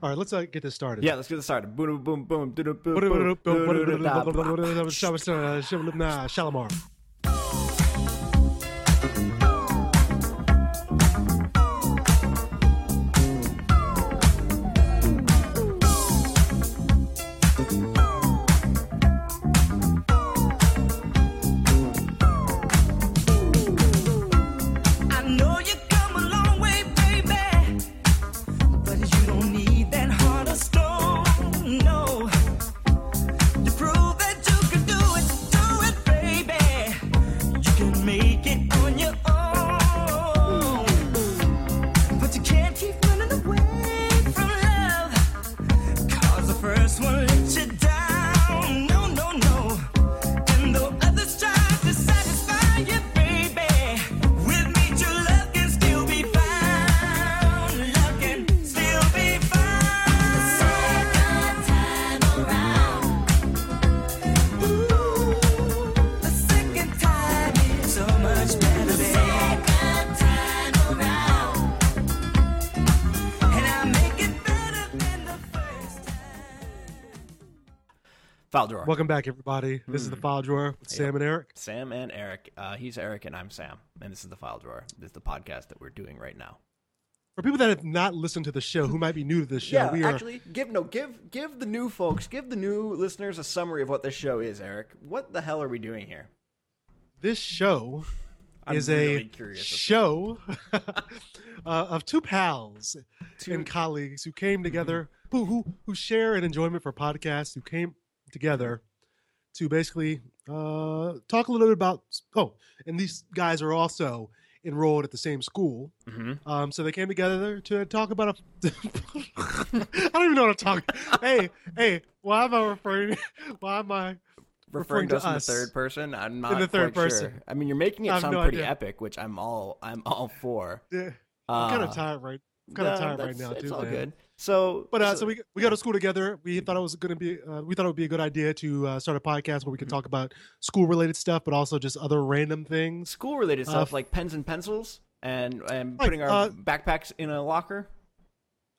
All right, let's uh, get this started. Yeah, let's get this started. Boom, boom, boom, boom, boom, boom, boom, Nah, Shalimar. I Welcome back, everybody. This is the file drawer with Sam and Eric. Sam and Eric. Uh, he's Eric and I'm Sam. And this is the file drawer. This is the podcast that we're doing right now. For people that have not listened to the show, who might be new to the show, we are actually, give no give give the new folks, give the new listeners a summary of what this show is, Eric. What the hell are we doing here? this show I'm is really a show uh, of two pals Two- and colleagues who came together, who, who who share an enjoyment for podcasts, who came together to basically uh, talk a little bit about. Oh, and these guys are also enrolled at the same school, Mhm. um, so they came together to talk about a. I don't even know what I'm talking. hey, hey, why am I referring? Why am I? referring to us in the third person. I'm not in the third person. Sure. I mean, you're making it sound no pretty idea. epic, which I'm all I'm all for. Yeah, I'm kind Uh, of tired right. I'm kind of no, tired right now It's too. all man. good. So, But uh, so we we go to school together. We thought it was going to be uh, we thought it would be a good idea to uh, start a podcast where we Mm-hmm. could talk about school related stuff, but also just other random things. school related uh, stuff like pens and pencils and and Like, putting our uh, backpacks in a locker.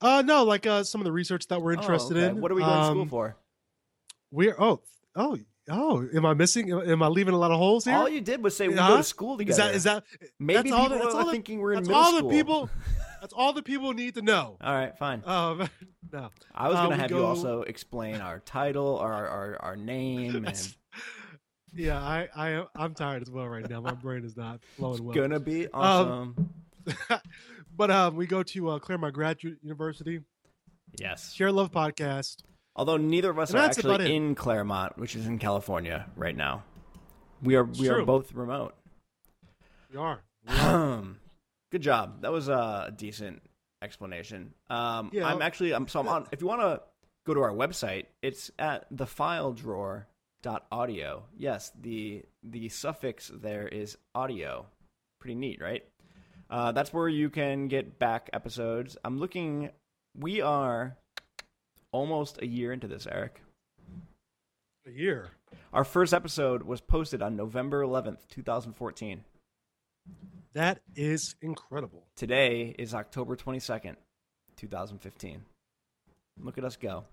Uh, no, like uh, some of the research that we're interested Oh, okay. in. What are we going to school Um, for? We're oh oh oh. Am I missing? Am I leaving a lot of holes here? All you did was say we Huh? go to school is together. that is that Maybe that's all people the- that's are all the- thinking we're in middle all school. the people. That's all the people need to know. All right, fine. Um, no. I was uh, going to we have you also explain our title, our our, our name, and Yeah, I I am I'm tired as well right now. My brain is not flowing well. It's gonna be awesome. but um, we go to uh, Claremont Graduate University. yes. Share Love podcast. Although neither of us And are actually in Claremont, which is in California right now. We are we are both remote. We are. Good job. That was a decent explanation. Um, Yeah. I'm actually I'm so I'm on. If you want to go to our website, it's at thefiledrawer.audio. Yes, the the suffix there is audio. Pretty neat, right? Uh, that's where you can get back episodes. I'm looking. We are almost a year into this, Eric. A year. Our first episode was posted on November 11th, 2014. That is incredible. Today is October 22nd, 2015. Look at us go.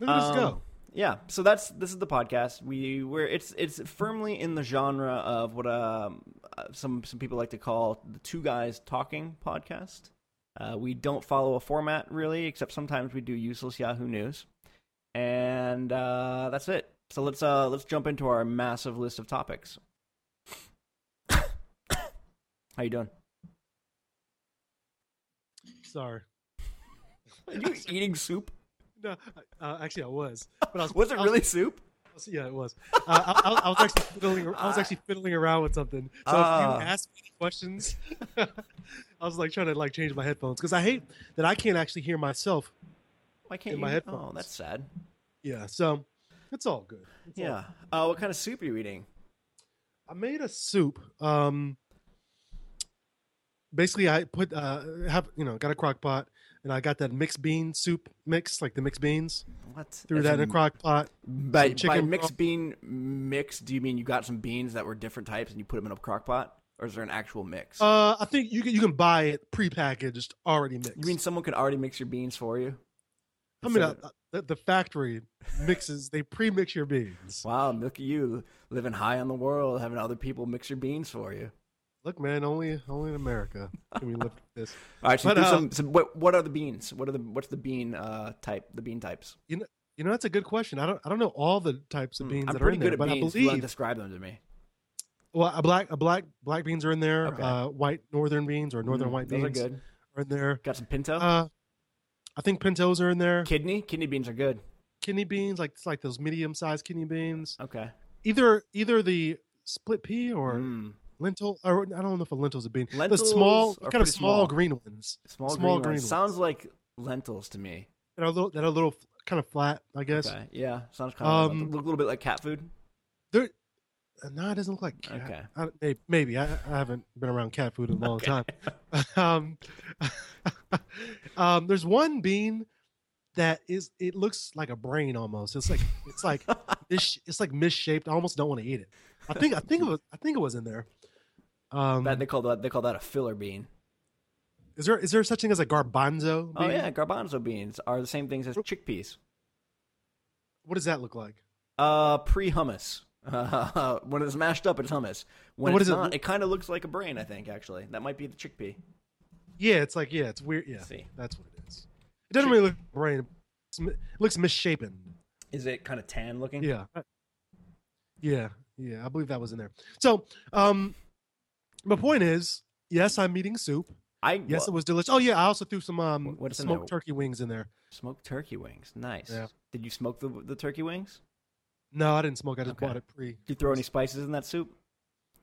Look at us Um, go. Yeah, so that's this is the podcast. We we're it's it's firmly in the genre of what um uh, some some people like to call the two guys talking podcast. Uh, we don't follow a format really, except sometimes we do useless Yahoo News, and uh, that's it. So let's uh let's jump into our massive list of topics. How you doing? Sorry. Are you eating soup? No, uh, actually, I was. But I was, Was it I really soup? yeah, it was. Uh, I, I, was actually fiddling. I was actually fiddling around with something. So Ah. if you ask me questions, I was like trying to like change my headphones because I hate that I can't actually hear myself. Why can't in you? my Oh, that's sad. Yeah, so it's all good. It's all Yeah. Uh, what kind of soup are you eating? I made a soup. Um, basically, I put uh, have you know got a crock pot, and I got that mixed bean soup mix, like the mixed beans. What? Threw That's that in a crock pot. By, some by chicken mixed bean mix, do you mean you got some beans that were different types and you put them in a crock pot? Or is there an actual mix? Uh, I think you can, you can buy it prepackaged, already mixed. you mean someone could already mix your beans for you? I mean, uh, Instead uh, the, the factory mixes. They pre-mix your beans. Wow, look at you living high on the world, having other people mix your beans for you. Look, man, only only in America can we with this. All right, so But, uh, some, some. What, what are the beans? What are the what's the bean uh, type? The bean types. You know, you know that's a good question. I don't I don't know all the types of Hmm, beans I'm that are pretty in good there, at but beans. I believe describe them to me. well, a black a black black beans are in there. Okay. Uh, white northern beans or northern Mm, white beans are good. are in there. Got some pinto. Uh, I think pintos are in there. kidney. Kidney beans are good. Kidney beans, like it's like those medium sized kidney beans. Okay. Either either the split pea or Mm. Lentil, or I don't know if a lentil's a bean. Lentils the small, kind of small, small. green ones Small, Small green, green ones. ones. Sounds like lentils to me. that are a little that are a little kind of flat. I guess. Okay. Yeah. Sounds kind of Um, look a little bit like cat food. They're uh, no, it doesn't look like cat. Okay. I, may- maybe I, I haven't been around cat food in a long time. um, um, there's one bean that is it looks like a brain almost. It's like it's like. It's like misshaped. I almost don't want to eat it. I think I think it was I think it was in there. Um, That they call that they call that a filler bean. is there is there such thing as a garbanzo? Oh yeah, garbanzo beans are the same things as chickpeas. What does that look like? Uh, pre hummus. Uh, when it's mashed up, it's hummus. When what it's is it- not, it, kind of looks like a brain. I think actually that might be the chickpea. Yeah, it's like yeah, it's weird. Yeah, see. that's what it is. It doesn't really look like a brain. It's, it looks misshapen. Is it kind of tan looking? Yeah. Yeah. Yeah. I believe that was in there. So, um, my point is, yes, I'm eating soup. I Yes, well, it was delicious. Oh yeah, I also threw some um what's smoked turkey wings in there. smoked turkey wings. Nice. Yeah. Did you smoke the the turkey wings? No, I didn't smoke. I just Okay. bought it pre. Did you throw any spices in that soup?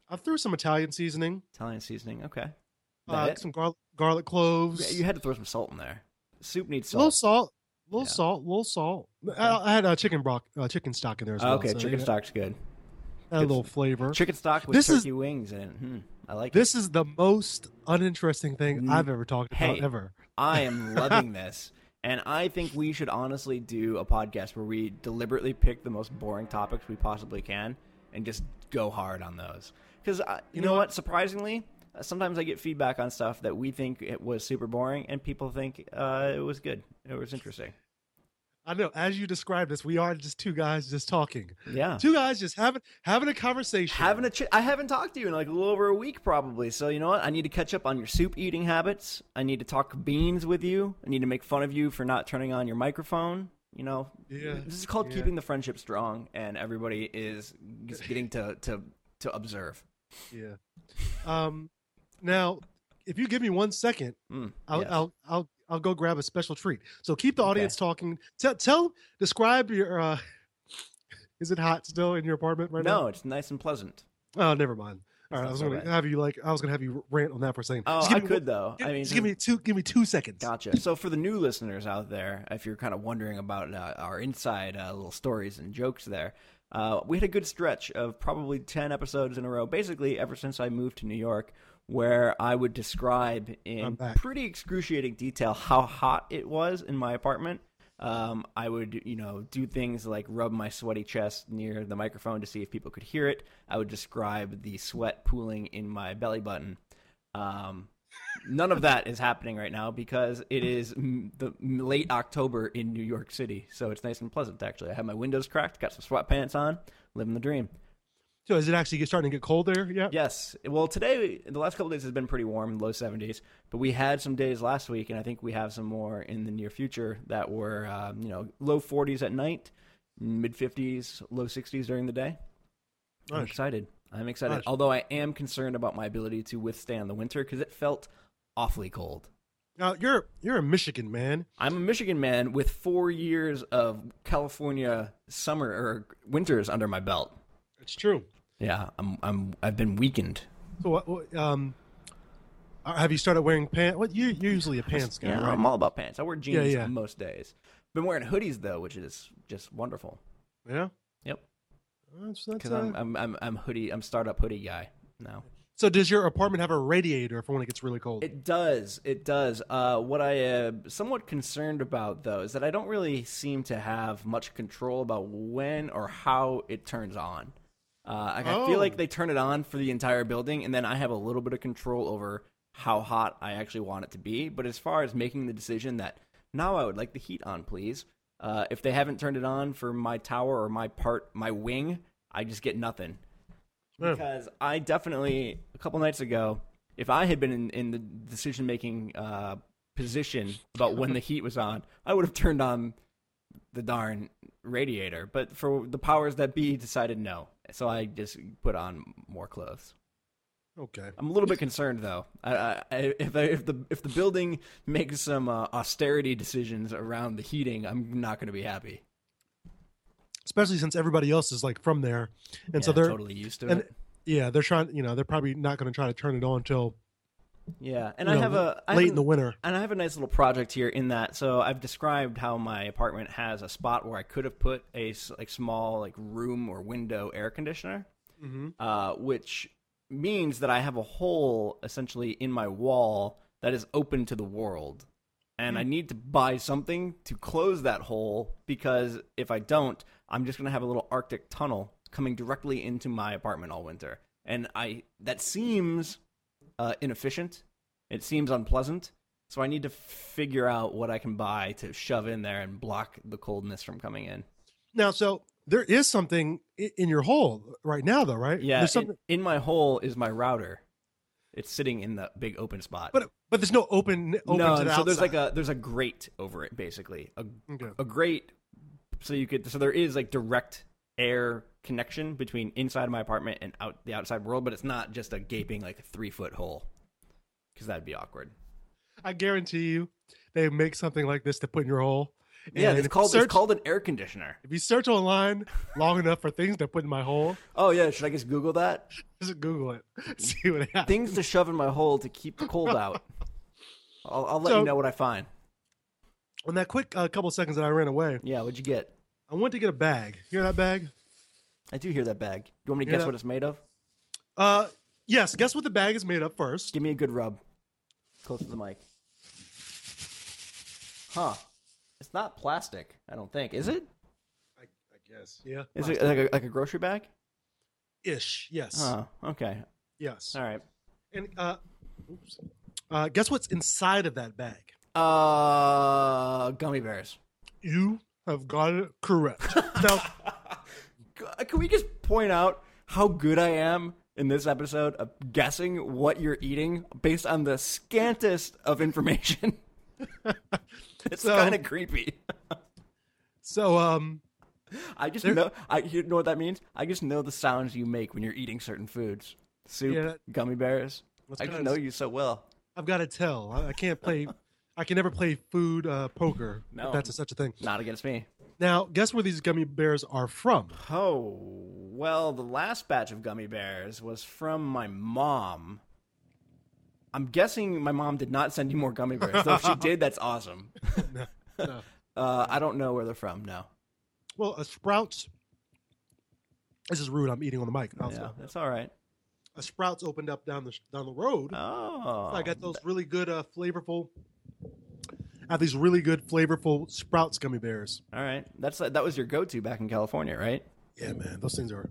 I threw some Italian seasoning, Italian seasoning. Okay. uh, some garlic, garlic cloves, Yeah, you had to throw some salt in there. Soup needs salt. a little salt. a little Yeah. salt, a little salt. I, I had a chicken brock, uh, chicken stock in there as well. okay, so chicken stock's good. had a little flavor. Chicken stock with This is- turkey wings in it. Hmm, I like. This is the most uninteresting thing I've ever talked about ever. I am loving this. And I think we should honestly do a podcast where we deliberately pick the most boring topics we possibly can and just go hard on those. Because you, You know know what? Surprisingly, uh, sometimes I get feedback on stuff that we think it was super boring, and people think uh, it was good. It was interesting. I know. As you described this, we are just two guys just talking. Yeah. Two guys just having having a conversation. Having a ch- I haven't talked to you in like a little over a week probably. So you know what? I need to catch up on your soup eating habits. I need to talk beans with you. I need to make fun of you for not turning on your microphone. You know, Yeah, this is called yeah. keeping the friendship strong, and everybody is just getting to to to observe. Yeah. Um. Now, if you give me one second, Mm, I'll yes. I'll I'll I'll go grab a special treat. So keep the audience talking. Tell tell describe your. uh Is it hot still in your apartment right now? no, it's nice and pleasant. Oh, never mind. All right, I was so going to bad. have you like I was going to have you rant on that for a second. Oh, Just I me could though. Give, I mean, just give me two. Give me two seconds. Gotcha. So for the new listeners out there, if you're kind of wondering about uh, our inside uh, little stories and jokes there, uh, we had a good stretch of probably 10 episodes in a row, basically ever since I moved to New York, where I would describe in pretty excruciating detail how hot it was in my apartment. Um, I would, you know, do things like rub my sweaty chest near the microphone to see if people could hear it. I would describe the sweat pooling in my belly button. Um, none of that is happening right now because it is mm, the late October in New York City, so it's nice and pleasant. Actually, I have my windows cracked, got some sweatpants on, living the dream. So is it actually starting to get cold there? Yeah. Yes. Well, today, the last couple days has been pretty warm, low 70s. But we had some days last week, and I think we have some more in the near future that were, um, you know, low 40s at night, mid 50s, low 60s during the day. I'm excited. I'm excited. Nice. Although I am concerned about my ability to withstand the winter because it felt awfully cold. Now you're you're a Michigan man. I'm a Michigan man with four years of California summer or winters under my belt. It's true. Yeah, I'm I'm I've been weakened. So what? um, uh, have you started wearing pants? What you you're usually a pants guy, Yeah, right? I'm all about pants. I wear jeans yeah. most days. Been wearing hoodies though, which is just wonderful. Yeah. Yep. Because uh, I'm, I'm I'm I'm hoodie. I'm startup hoodie guy now. so does your apartment have a radiator for when it gets really cold? It does. It does. Uh, what I am somewhat concerned about, though, is that I don't really seem to have much control about when or how it turns on. Uh, like, I feel Oh. like they turn it on for the entire building, and then I have a little bit of control over how hot I actually want it to be. But as far as making the decision that Now I would like the heat on, please. Uh, if they haven't turned it on for my tower or my part, my wing, I just get nothing. Yeah. Because I definitely a couple nights ago, if I had been in, in the decision making uh, position about when the heat was on, I would have turned on the darn radiator. But for the powers that be, decided no. So I just put on more clothes. Okay. I'm a little bit concerned though. I, I, if I, if the if the building makes some uh, austerity decisions around the heating, I'm not going to be happy. Especially since everybody else is like from there, and so they're totally used to and it. yeah, they're trying. You know, they're probably not going to try to turn it on until Yeah, and you I know, have a I late have in the winter. And I have a nice little project here in that. So I've described how my apartment has a spot where I could have put a like small like room or window air conditioner, Mm-hmm. uh, which means that I have a hole essentially in my wall that is open to the world. And I need to buy something to close that hole because if I don't, I'm just going to have a little Arctic tunnel coming directly into my apartment all winter. And I that seems uh, inefficient. It seems unpleasant. So I need to figure out what I can buy to shove in there and block the coldness from coming in. Now, so there is something in your hole right now, though, right? Yeah, There's in, something, in my hole is my router. It's sitting in the big open spot. but but there's no open open no, to the so there's like a there's a grate over it basically. A Okay. a grate so you could so there is like direct air connection between inside of my apartment and out the outside world, but it's not just a gaping like three foot hole because that'd be awkward. I guarantee you, they make something like this to put in your hole. Yeah, And it's called search, it's called an air conditioner. If you search online long enough for things to put in my hole, Oh yeah, should I just Google that? just Google it, see what happens. Things to shove in my hole to keep the cold out. I'll, I'll let So- you know what I find. On that quick uh, couple seconds that I ran away, Yeah, what'd you get? I went to get a bag. You hear that bag? I do hear that bag. Do you want me to guess Yeah. what it's made of? Uh, yes. Guess what the bag is made of first? Give me a good rub. Close to the mic. Huh. It's not plastic, I don't think. Is it? I, I guess. Yeah. Is it like a, like a grocery bag? Ish. Yes. Oh, okay. Yes. All right. And uh, oops. Uh, guess what's inside of that bag? Uh, gummy bears. You have got it correct. now, Can we just point out how good I am in this episode of guessing what you're eating based on the scantest of information? it's So- kind of creepy. so um, I just There- know. I you know what that means. I just know the sounds you make when you're eating certain foods. Soup, Yeah. gummy bears. I just know you so well. I've got to tell. I, I can't play. I can never play food uh, poker. No. that's a, such a thing. Not against me. Now, guess where these gummy bears are from? Oh well, the last batch of gummy bears was from my mom. I'm guessing my mom did not send you more gummy bears. Though if she did, that's awesome. no. Uh, I don't know where they're from. No. Well, a Sprouts. This is rude. I'm eating on the mic. Also. Yeah, that's all right. A Sprouts opened up down the down the road. Oh, I got those really good, uh, flavorful. Have these really good, flavorful Sprouts gummy bears. All right, that's that was your go-to back in California, right? Yeah, man, those things are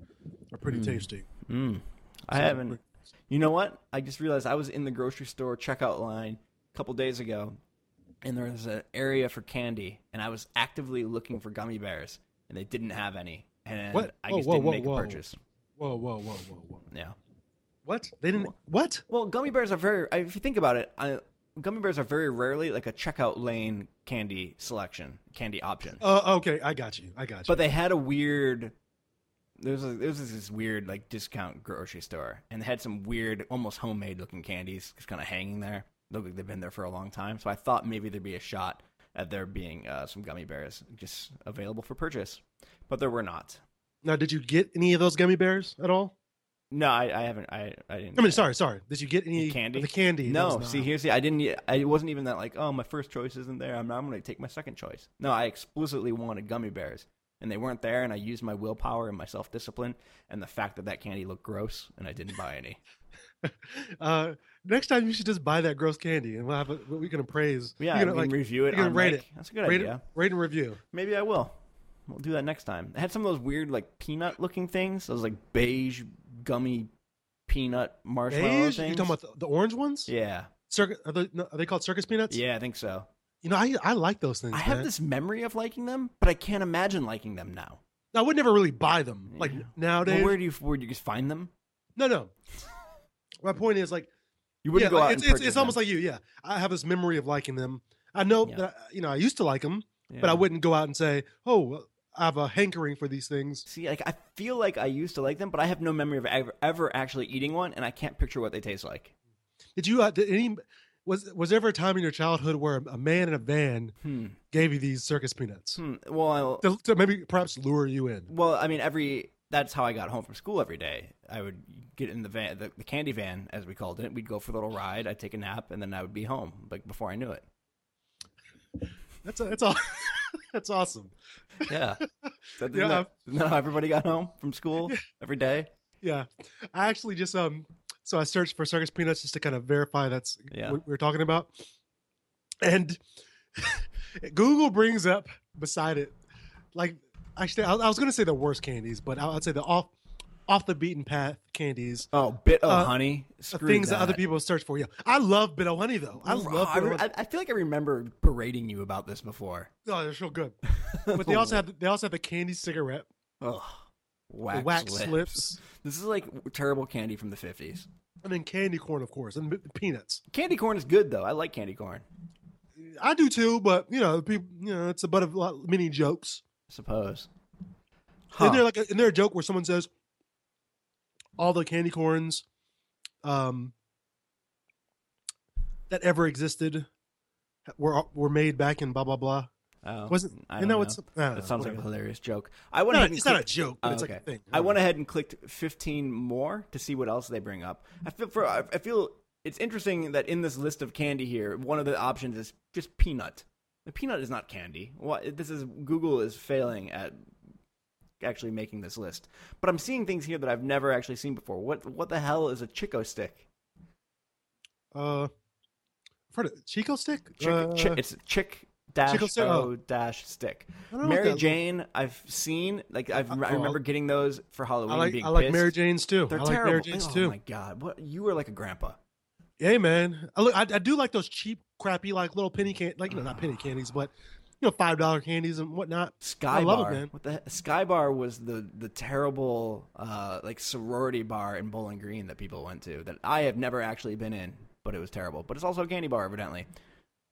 are pretty tasty. Mm. I haven't. You know what? I just realized I was in the grocery store checkout line a couple days ago, and there was an area for candy, and I was actively looking for gummy bears, and they didn't have any, and What? I just whoa, didn't whoa, make whoa. a purchase. Whoa, whoa, whoa, whoa, whoa! Yeah. What? They didn't? What? Well, gummy bears are very. If you think about it, I, gummy bears are very rarely like a checkout lane candy selection, candy option. Uh, okay, I got you. I got you. But they had a weird. There was, a, there was this weird like discount grocery store, and they had some weird, almost homemade looking candies just kind of hanging there. Look like they've been there for a long time. So I thought maybe there'd be a shot at there being uh, some gummy bears just available for purchase, but there were not. now, did you get any of those gummy bears at all? No, I, I haven't. I, I didn't. I mean, sorry, sorry. Did you get any candy? The candy. No, see, here's the. I didn't. I it wasn't even that like, oh, my first choice isn't there. I'm, I'm going to take my second choice. No, I explicitly wanted gummy bears, and they weren't there. And I used my willpower and my self discipline, and the fact that that candy looked gross, and I didn't buy any. Uh, next time you should just buy that gross candy, and we'll have a, we can appraise. Yeah, you can like, review it. you can rate mic. it. That's a good rate idea. it, rate and review. Maybe I will. We'll do that next time. I had some of those weird like peanut looking things. Those like beige gummy peanut marshmallow Beige? things. You talking about the, the orange ones? Yeah, Circus? Are they, no, are they called circus peanuts? yeah, I think so. You know, I I like those things. I have man. this memory of liking them, but I can't imagine liking them now. I would never really buy them. Like Yeah. nowadays. Well, where do you where do you just find them? no, no. My point is like You wouldn't go like, out it's, and it's, it's almost like you. Yeah, I have this memory of liking them. I know Yeah. that you know I used to like them, but I wouldn't go out and say, "Oh, I have a hankering for these things." See, like I feel like I used to like them, but I have no memory of ever, ever actually eating one, and I can't picture what they taste like. Did you? Uh, did any? Was was there ever a time in your childhood where a man in a van Hmm. gave you these circus peanuts Hmm. Well, to, to maybe perhaps lure you in? well, I mean, every that's how I got home from school every day. I would get in the van, the, the candy van, as we called it. We'd go for a little ride. I'd take a nap, and then I would be home. Like before I knew it. That's a, that's all. that's awesome. Yeah. So Yeah, that- isn't that how everybody got home from school every day? Yeah, I actually just um. So I searched for circus peanuts just to kind of verify that's Yeah. what we are talking about, and Google brings up beside it, like actually I, I was going to say the worst candies, but I- I'd say the off off the beaten path candies. Oh, bit of Uh, honey. Screw things that. that other people search for. Yeah, I love Bit-O-Honey though. I love. I, re-. I, feel like I remember berating you about this before. Oh, they're so good. But they also have they also have the candy cigarette, the Wax, wax lips. slips, This is like terrible candy from the 50s. and then candy corn, of course, and peanuts. Candy corn is good though. I like candy corn. I do too, but you know, people, you know, it's a butt of a lot, many jokes. I suppose. Isn't there like a, isn't there a joke where someone says all the candy corns um, that ever existed were were made back in blah blah blah? Oh, Wasn't I don't know know. what's I know, That sounds like a hilarious joke. I went No, ahead and it's not a clicked- joke, but Oh, it's okay. like a thing. I went ahead and clicked 15 more to see what else they bring up. I feel for I I feel it's interesting that in this list of candy here, one of the options is just peanut. The peanut is not candy. What this is Google is failing at actually making this list. But I'm seeing things here that I've never actually seen before. What what the hell is a Chick-O-Stick? Uh, heard of Chico stick. Chick, uh, chi- it's chick dash Chico stick? o Oh. dash stick. I don't know what Mary Jane, I've seen like I've, Uh, I remember getting those for Halloween. I like being I like pissed. Mary Jane's too. They're I like terrible. Mary Jane's oh too. my god, what you were like a grandpa. Hey man, I, look, I, I do like those cheap, crappy, like little penny can, like you know, not penny candies, but you know, five dollar candies and whatnot. Sky I love it, Bar. man. What the he- Sky Bar was the the terrible uh like sorority bar in Bowling Green that people went to that I have never actually been in, but it was terrible. But it's also a candy bar evidently.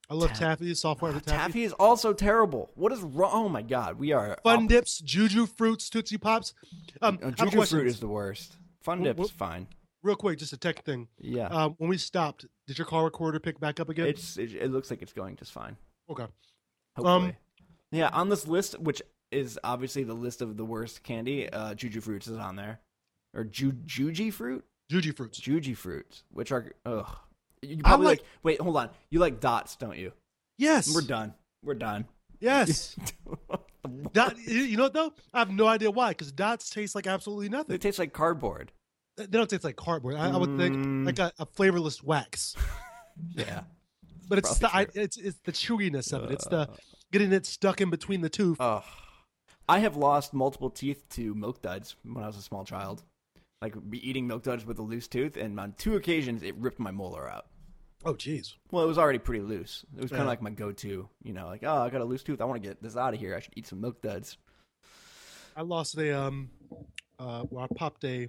I love Ta- taffy, software Taffy. taffy. is also terrible. What is wrong? Oh my god, we are Fun op- dips, Juju fruits, Tootsie Pops. Um, a Juju fruit is the worst. Fun Wh- dip wh- is fine. real quick, just a tech thing. Yeah. Uh, when we stopped, did your call recorder pick back up again? It's it, it looks like it's going just fine. okay. Hopefully. Um, yeah, on this list, which is obviously the list of the worst candy, uh, Juju fruits is on there, or Ju- Juji fruit, Juju fruits. Juji fruits, which are ugh. You probably like- like, Wait, hold on. You like dots, don't you? Yes. We're done. We're done. Yes. Dot, you know what though? I have no idea why. Because dots taste like absolutely they nothing. taste like cardboard. They don't taste like cardboard. I, I would think Mm. like a, a flavorless wax. Yeah. But it's the I, it's it's the chewiness of it. It's the getting it stuck in between the tooth. Ugh. I have lost multiple teeth to milk duds when I was a small child. Like be eating milk duds with a loose tooth, and on two occasions it ripped my molar out. oh, jeez. Well, it was already pretty loose. It was kind of Yeah. like my go-to, you know, like oh, I got a loose tooth. I want to get this out of here. I should eat some milk duds. I lost a um, uh, well, I popped a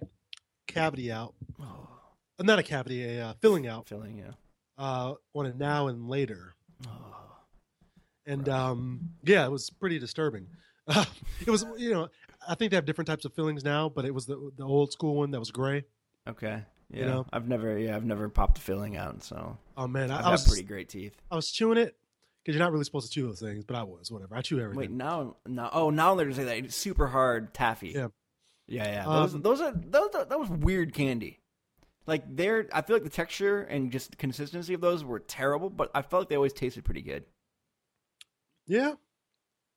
cavity out. Oh, Uh, not a cavity, a uh, filling out. filling, yeah. Uh, on a now and later. Oh. and um, yeah, it was pretty disturbing. Uh, it was, you know, I think they have different types of fillings now, but it was the the old school one that was gray. Okay. Yeah. You know? I've never, yeah, I've never popped a filling out, so Oh man, I, I was pretty great teeth. I was chewing it because you're not really supposed to chew those things, but I was whatever. I chew everything. Wait, now, now, oh, now they're just saying that it's super hard taffy. Yeah. yeah, yeah. Those, Um, those are those. Are, that was weird candy. Like they're, I feel like the texture and just the consistency of those were terrible, but I felt like they always tasted pretty good. yeah,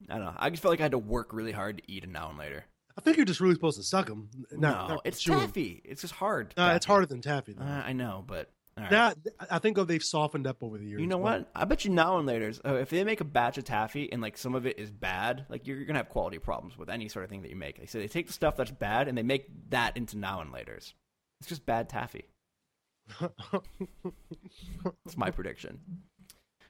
I don't know. I just felt like I had to work really hard to eat a now and later. I think you're just really supposed to suck them. Not, no, not it's chew 'em. taffy. It's just hard. Uh, it's harder than taffy. Though. Uh, I know, but all right. That I think they've softened up over the years. You know but- what? I bet you now and later, uh, if they make a batch of taffy and like some of it is bad, like you're, you're gonna have quality problems with any sort of thing that you make. Like, so they take the stuff that's bad and they make that into now and later's. It's just bad taffy. That's my prediction.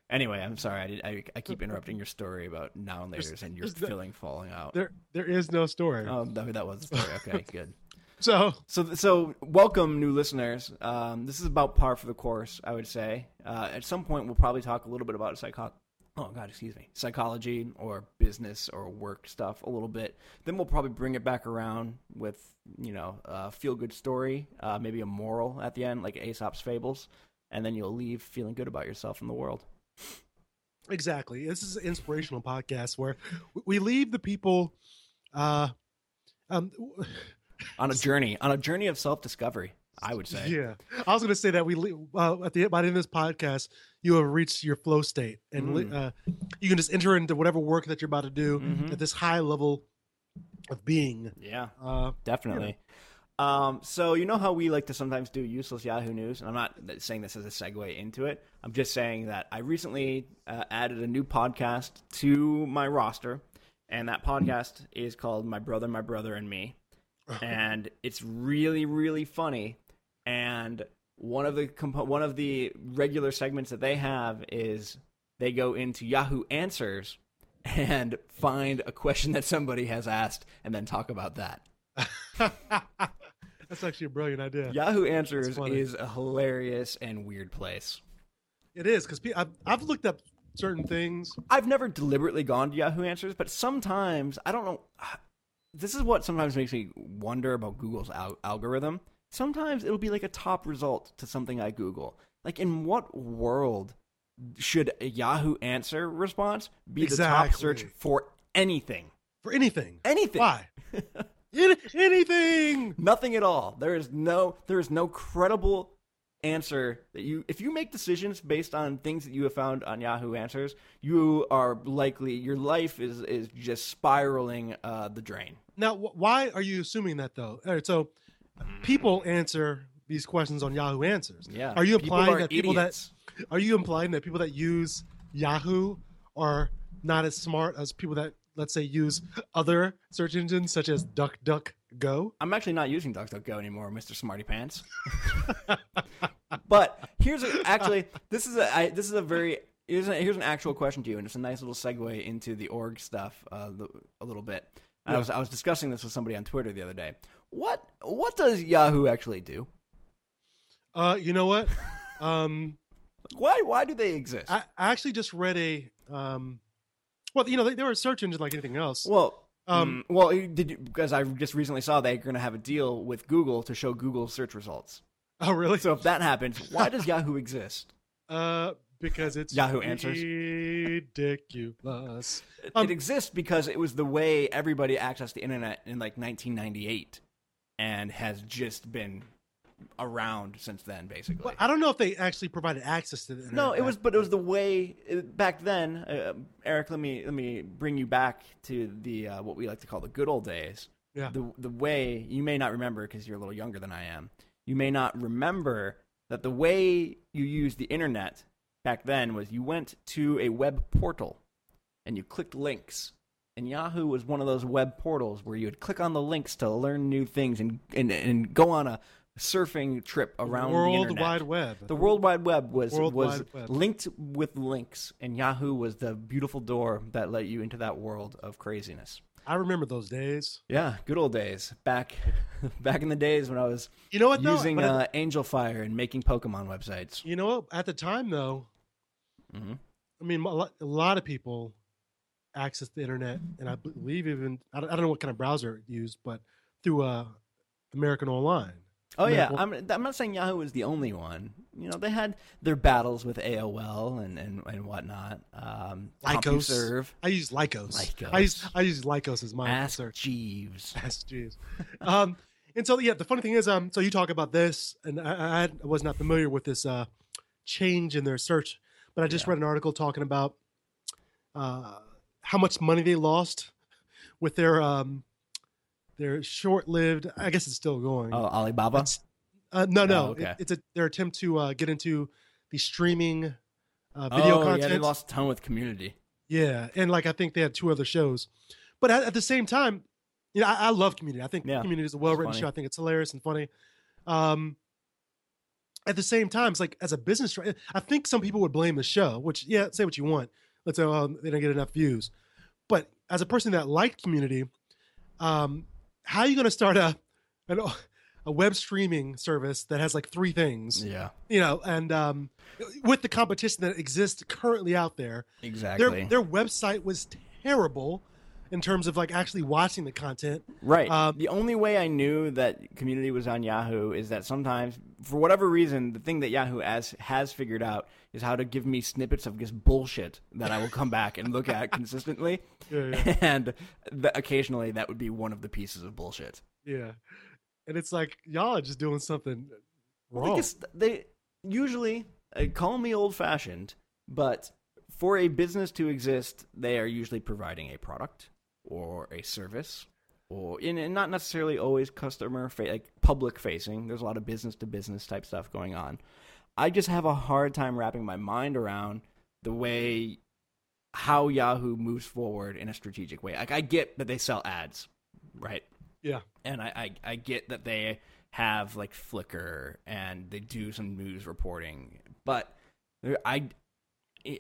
Anyway, I'm sorry. I, did, I, I keep interrupting your story about now and later and your no- feeling falling out. There, there is no story. Oh, that, that was the story. Okay, good. So, So, so welcome, new listeners. Um, this is about par for the course, I would say. Uh, at some point, we'll probably talk a little bit about psycho. Oh God, excuse me, psychology or business or work stuff a little bit. Then we'll probably bring it back around with you know a feel good story, uh, maybe a moral at the end, like Aesop's fables, and then you'll leave feeling good about yourself in the world. exactly. This is an inspirational podcast where we leave the people. Uh, um, On a journey, on a journey of self discovery, I would say. yeah, I was going to say that we uh, at the by the end of this podcast, you have reached your flow state, and Mm. uh, you can just enter into whatever work that you're about to do Mhm. at this high level of being. Yeah. Uh, Definitely. Um, so you know how we like to sometimes do useless Yahoo News, and I'm not saying this as a segue into it. I'm just saying that I recently uh, added a new podcast to my roster, and that podcast is called "My Brother, My Brother and Me," and it's really, really funny. And one of the compo- one of the regular segments that they have is they go into Yahoo Answers and find a question that somebody has asked, and then talk about that. that's actually a brilliant idea. Yahoo Answers is a hilarious and weird place. It is because I've, I've looked up certain things. I've never deliberately gone to Yahoo Answers, but sometimes I don't know. This is what sometimes makes me wonder about Google's al- algorithm. Sometimes it'll be like a top result to something I Google. Like, in what world should a Yahoo answer response be the top search for anything? for anything. Anything. Why? Any- anything. Nothing at all. There is no there is no credible answer that you if you make decisions based on things that you have found on Yahoo Answers, you are likely your life is is just spiraling uh, the drain. Now, wh- why are you assuming that though? All right, so people answer these questions on Yahoo Answers. Yeah. Are you People implying are that people idiots. that are you implying that people that use Yahoo are not as smart as people that let's say use other search engines such as DuckDuckGo? I'm actually not using DuckDuckGo anymore, Mr. Smarty Pants. but here's a, actually this is a I, this is a very here's, a, here's an actual question to you, and it's a nice little segue into the org stuff uh, the, a little bit. I was I was discussing this with somebody on Twitter the other day. What what does Yahoo actually do? Uh, you know what? um, Why why do they exist? I, I actually just read a um, well, you know, they, they were a search engine like anything else. well. Um, mm, well, did you, because I just recently saw they're going to have a deal with Google to show Google search results. oh, really? So if that happens, why does Yahoo exist? Uh, because it's Yahoo Answers. ridiculous. Um, it exists because it was the way everybody accessed the internet in like 1998 and has just been around since then basically Well, I don't know if they actually provided access to the internet. no it back was but it was the way it- back then uh, eric let me let me bring you back to the uh, what we like to call the good old days Yeah. the the way you may not remember because you're a little younger than i am you may not remember that the way you used the internet back then was you went to a web portal and you clicked links. And Yahoo was one of those web portals where you would click on the links to learn new things and and, and go on a surfing trip around the World internet. Wide Web. The World Wide Web was World was Web. linked with links, and Yahoo was the beautiful door that let you into that world of craziness. I remember those days. Yeah, good old days back back in the days when I was You know what? Though? using at- uh, Angelfire and making Pokemon websites. you know what? At the time, though, hmm I mean, a lot, a lot of people access the internet, and I believe even I don't, I don't know what kind of browser it used, but through uh, American Online. Oh yeah, Well- I'm I'm not saying Yahoo was the only one. You know, they had their battles with AOL and and, and whatnot. Um, Lycos. CompuServe, I use Lycos. Lycos. I use I use Lycos as my Ask search. Jeeves. Ask Jeeves. um, and so yeah, the funny thing is, um, so you talk about this, and I, I, I was not familiar with this uh, change in their search, but I just Yeah. read an article talking about uh, how much money they lost with their um, their short-lived. I guess it's still going. Oh, Alibaba. It's- uh, no, no, Oh, okay. it- it's a their attempt to uh, get into the streaming uh, video oh content. yeah, they lost a ton with Community. Yeah, and like I think they had two other shows, but at, at the same time, you know, I, I love Community. I think Yeah, Community is a well written show. I think it's hilarious and funny. Um, at the same time, it's like as a business, I think some people would blame the show. Which, yeah, say what you want. Let's say oh, they don't get enough views, but as a person that liked Community, um, how are you going to start a an, a web streaming service that has like three things? Yeah, You know, and um, with the competition that exists currently out there, exactly. their their website was terrible in terms of like actually watching the content. Right. Um, the only way I knew that community was on Yahoo is that sometimes, for whatever reason, the thing that Yahoo has has figured out is how to give me snippets of just bullshit that I will come back and look at consistently, Yeah, and th- occasionally that would be one of the pieces of bullshit. Yeah, and it's like y'all are just doing something I wrong. they usually uh, call me old fashioned, but for a business to exist, they are usually providing a product or a service, or in and not necessarily always customer fa- like public facing. There's a lot of business to business type stuff going on. I just have a hard time wrapping my mind around the way how Yahoo moves forward in a strategic way. Like I get that they sell ads, right? Yeah. and I, I I get that they have like Flickr and they do some news reporting, but I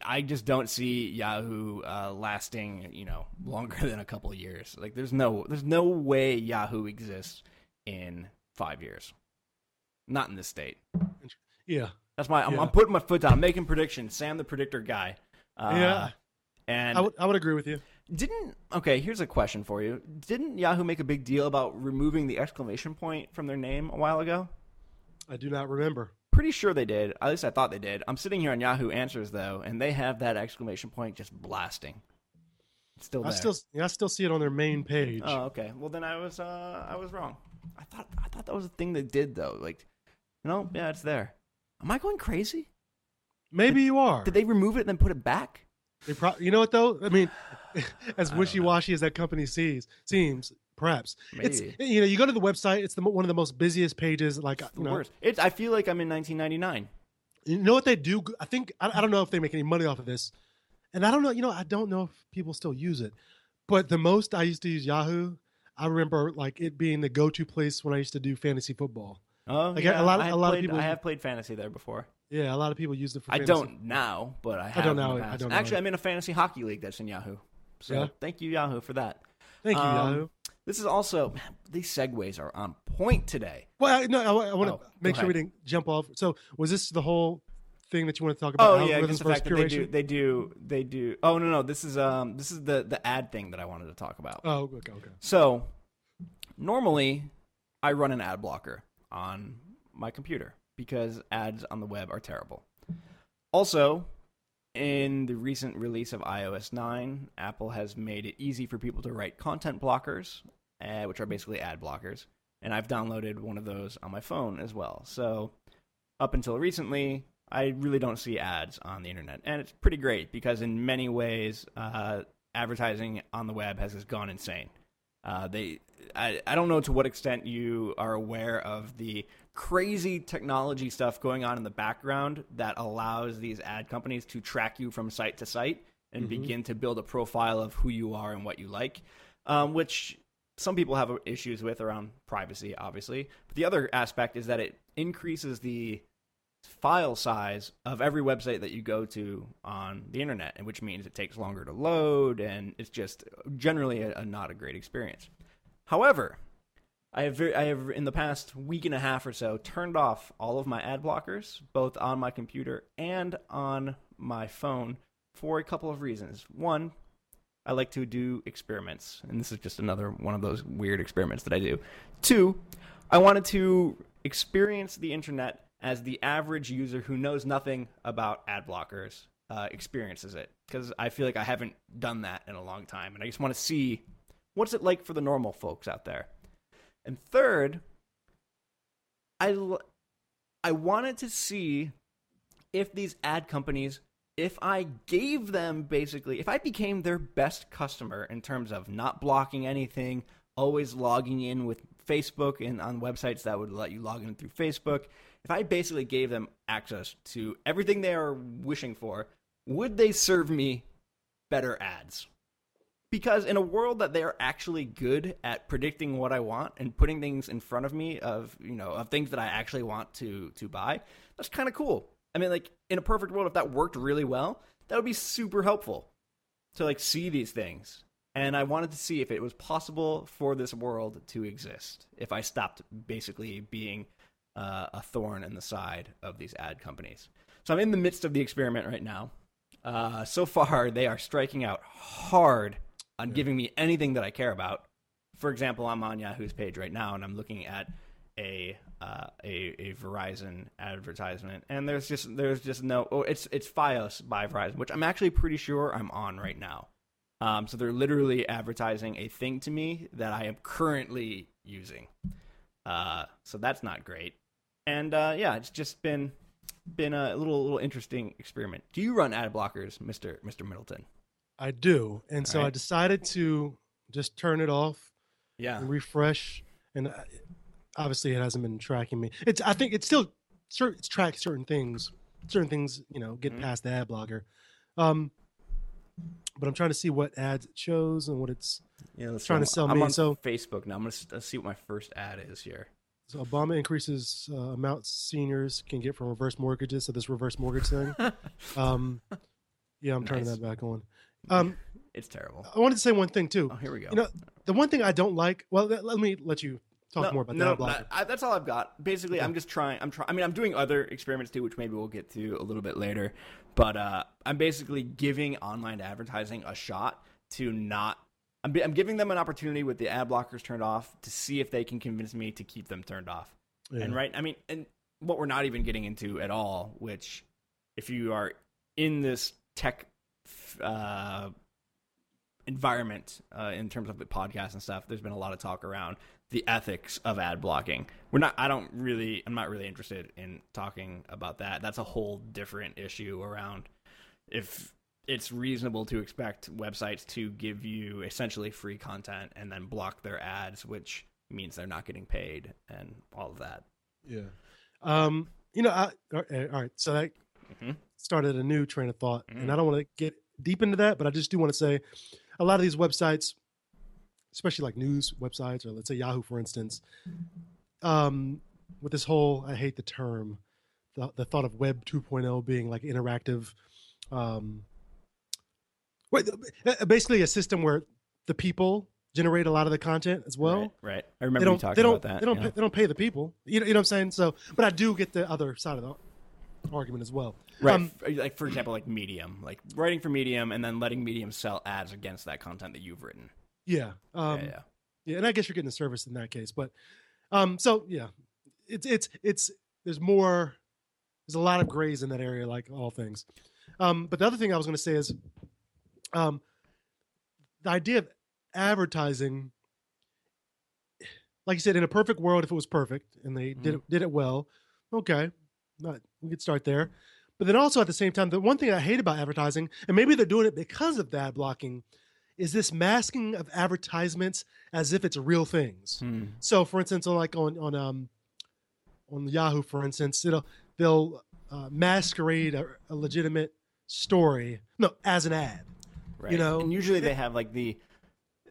I just don't see Yahoo uh, lasting you know longer than a couple of years. Like there's no there's no way Yahoo exists in five years, not in this state. yeah, That's my I'm, Yeah. I'm putting my foot down. I'm making predictions. Sam the predictor guy. Uh, Yeah. and I would I would agree with you. didn't okay, here's a question for you. Didn't Yahoo make a big deal about removing the exclamation point from their name a while ago? I do not remember. Pretty sure they did. At least I thought they did. I'm sitting here on Yahoo Answers though, and they have that exclamation point just blasting. It's still I still yeah, I still see it on their main page. Oh, okay. Well, then I was uh I was wrong. I thought I thought that was a thing they did though. Like, no, yeah, it's there. Am I going crazy? Maybe you are. Did they remove it and then put it back? They pro- you know what though? I mean, as don't wishy washy as that company sees seems, perhaps it's you know you go to the website. It's the one of the most busiest pages. Like The you know, worst. It's. I feel like I'm in 1999. you know what they do? I think I, I don't know if they make any money off of this, and I don't know. You know, I don't know if people still use it. But the most I used to use Yahoo. I remember like it being the go-to place when I used to do fantasy football. Oh, Like, yeah. a lot- I have a lot of played- people- I have played fantasy there before. Yeah, a lot of people use it for. I don't now, but I have. don't in the know. I don't know Actually, it. I'm in a fantasy hockey league that's in Yahoo. So Yeah? thank you, Yahoo, for that. Thank you, Um, Yahoo. This is also man, these segues are on point today. Well, I, no, I, want to Oh, make go sure we didn't jump off. So, was this the whole thing that you want to talk about? Oh yeah, just the versus fact that they do, they do, they do. Oh no, no, this is um, this is the the ad thing that I wanted to talk about. Oh, okay, okay. So, normally, I run an ad blocker on my computer because ads on the web are terrible. Also, in the recent release of iOS 9, Apple has made it easy for people to write content blockers, uh, which are basically ad blockers. And I've downloaded one of those on my phone as well. So, up until recently, I really don't see ads on the internet. And it's pretty great because, in many ways, uh, advertising on the web has just gone insane. Uh, they, I, I don't know to what extent you are aware of the crazy technology stuff going on in the background that allows these ad companies to track you from site to site and begin to build a profile of who you are and what you like, um, which some people have issues with around privacy, obviously. But the other aspect is that it increases the file size of every website that you go to on the internet, which means it takes longer to load, and it's just generally a, a not a great experience. However, I have I have in the past week and a half or so turned off all of my ad blockers, both on my computer and on my phone, for a couple of reasons. One, I like to do experiments, and this is just another one of those weird experiments that I do. Two, I wanted to experience the internet as the average user who knows nothing about ad blockers uh, experiences it, because I feel like I haven't done that in a long time, and I just want to see what's it like for the normal folks out there. And third, I l- I wanted to see if these ad companies if I gave them basically, if I became their best customer in terms of not blocking anything, always logging in with Facebook and on websites that would let you log in through Facebook, if I basically gave them access to everything they are wishing for, would they serve me better ads? because in a world that they are actually good at predicting what I want and putting things in front of me of you know of things that I actually want to to buy, that's kind of cool. I mean, like in a perfect world, if that worked really well, that would be super helpful to like see these things. And I wanted to see if it was possible for this world to exist if I stopped basically being uh, a thorn in the side of these ad companies. So I'm in the midst of the experiment right now. Uh, so far, they are striking out hard on giving me anything that I care about. For example, I'm on Yahoo's page right now, and I'm looking at a uh, a, a Verizon advertisement, and there's just there's just no. Oh, it's it's FiOS by Verizon, which I'm actually pretty sure I'm on right now. Um, so they're literally advertising a thing to me that I am currently using. Uh, so that's not great. And uh, yeah, it's just been been a little little interesting experiment. Do you run ad blockers, Mister Mister Middleton? I do, and so I decided to just turn it off Yeah. and refresh. And uh, obviously, it hasn't been tracking me. It's I think it's still certain it's tracked certain things. Certain things, you know, get Mhm. past the ad blocker. Um, but I'm trying to see what ads it shows and what it's. Yeah, trying to sell I'm me, on so- Facebook now. I'm gonna uh, see what my first ad is here. So Obama increases uh, amounts seniors can get from reverse mortgages. So this reverse mortgage thing. um, yeah, I'm turning that back on. Um, It's terrible. I wanted to say one thing too. Oh, here we go. You know, the one thing I don't like. Well, let, let me let you talk no, more about no, that. no, I, that's all I've got. Basically, I'm just trying. I'm trying. I mean, I'm doing other experiments too, which maybe we'll get to a little bit later. But uh, I'm basically giving online advertising a shot to not. I'm, I'm giving them an opportunity with the ad blockers turned off to see if they can convince me to keep them turned off. Yeah. And right, I mean, and what we're not even getting into at all, which if you are in this tech uh, environment uh, in terms of the podcast and stuff, there's been a lot of talk around the ethics of ad blocking. We're not. I don't really. I'm not really interested in talking about that. That's a whole different issue around if it's reasonable to expect websites to give you essentially free content and then block their ads, which means they're not getting paid and all of that. Yeah. Um, you know, I, all right. So that Mhm. started a new train of thought, Mhm. and I don't want to get deep into that, but I just do want to say a lot of these websites, especially like news websites, or let's say Yahoo, for instance, um, with this whole, I hate the term, the, the thought of Web 2.0 being like interactive, um, basically a system where the people generate a lot of the content as well right, right. I remember you don't talking they don't about that. they don't yeah. pay, they don't pay the people you know, you know what i'm saying so but i do get the other side of the argument as well Right. um, like for example, like Medium, like writing for Medium and then letting Medium sell ads against that content that you've written. yeah um yeah, yeah, yeah. and i guess you're getting a service in that case but um so yeah it's it's it's there's more there's a lot of grays in that area like all things um but the other thing i was going to say is um the idea of advertising like you said in a perfect world if it was perfect and they did it, did it well okay not, we could start there. But then also at the same time the one thing i hate about advertising and maybe they're doing it because of that blocking is this masking of advertisements as if it's real things. Hmm. so for instance on like on on um on yahoo for instance it'll they'll uh, masquerade a, a legitimate story no as an ad Right. know, and usually they have like the.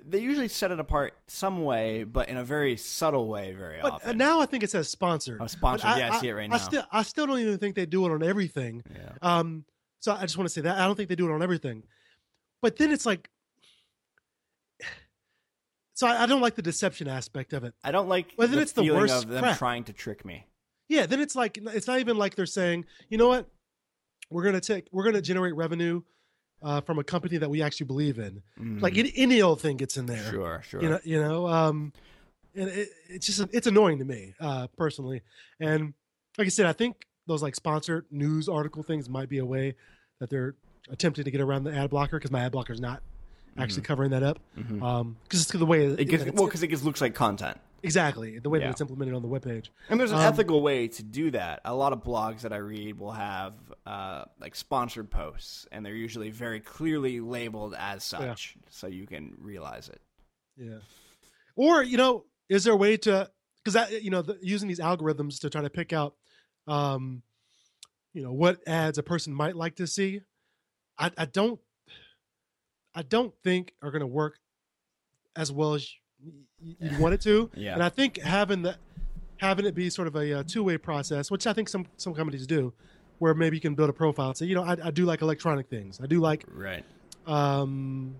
They usually set it apart some way, but in a very subtle way, very but uh, often. now i think it says sponsored Oh, sponsored. But Yeah, I see it right I now. still, I still don't even think they do it on everything. yeah. Um, so I just want to say that I don't think they do it on everything. But then it's like, so I, I don't like the deception aspect of it. I don't like Well, then the it's the worst of them crap. trying to trick me. Yeah, then it's like it's not even like they're saying, you know what, we're gonna take, we're gonna generate revenue uh, from a company that we actually believe in. Like Mhm. any, old thing gets in there. sure, sure. You know, you know, um, and it, it's just it's annoying to me uh, personally. And like I said, I think those like sponsored news article things might be a way that they're attempting to get around the ad blocker because my ad blocker is not actually covering that up. Mhm. Um, because it's the way it gets, it's- well, because it gets, looks like content. Exactly the way Yeah. that it's implemented on the webpage. And there's an Um, ethical way to do that. A lot of blogs that I read will have uh, like sponsored posts, and they're usually very clearly labeled as such, so you can realize it. Yeah. Or you know, is there a way to because that you know the, using these algorithms to try to pick out, um, you know, what ads a person might like to see. I, I don't, I don't think are going to work as well as you, want it to. Yeah. And I think having that, having it be sort of a, uh two way process, which I think some some companies do, where maybe you can build a profile and say, you know, I, I do like electronic things. I do like Right. um,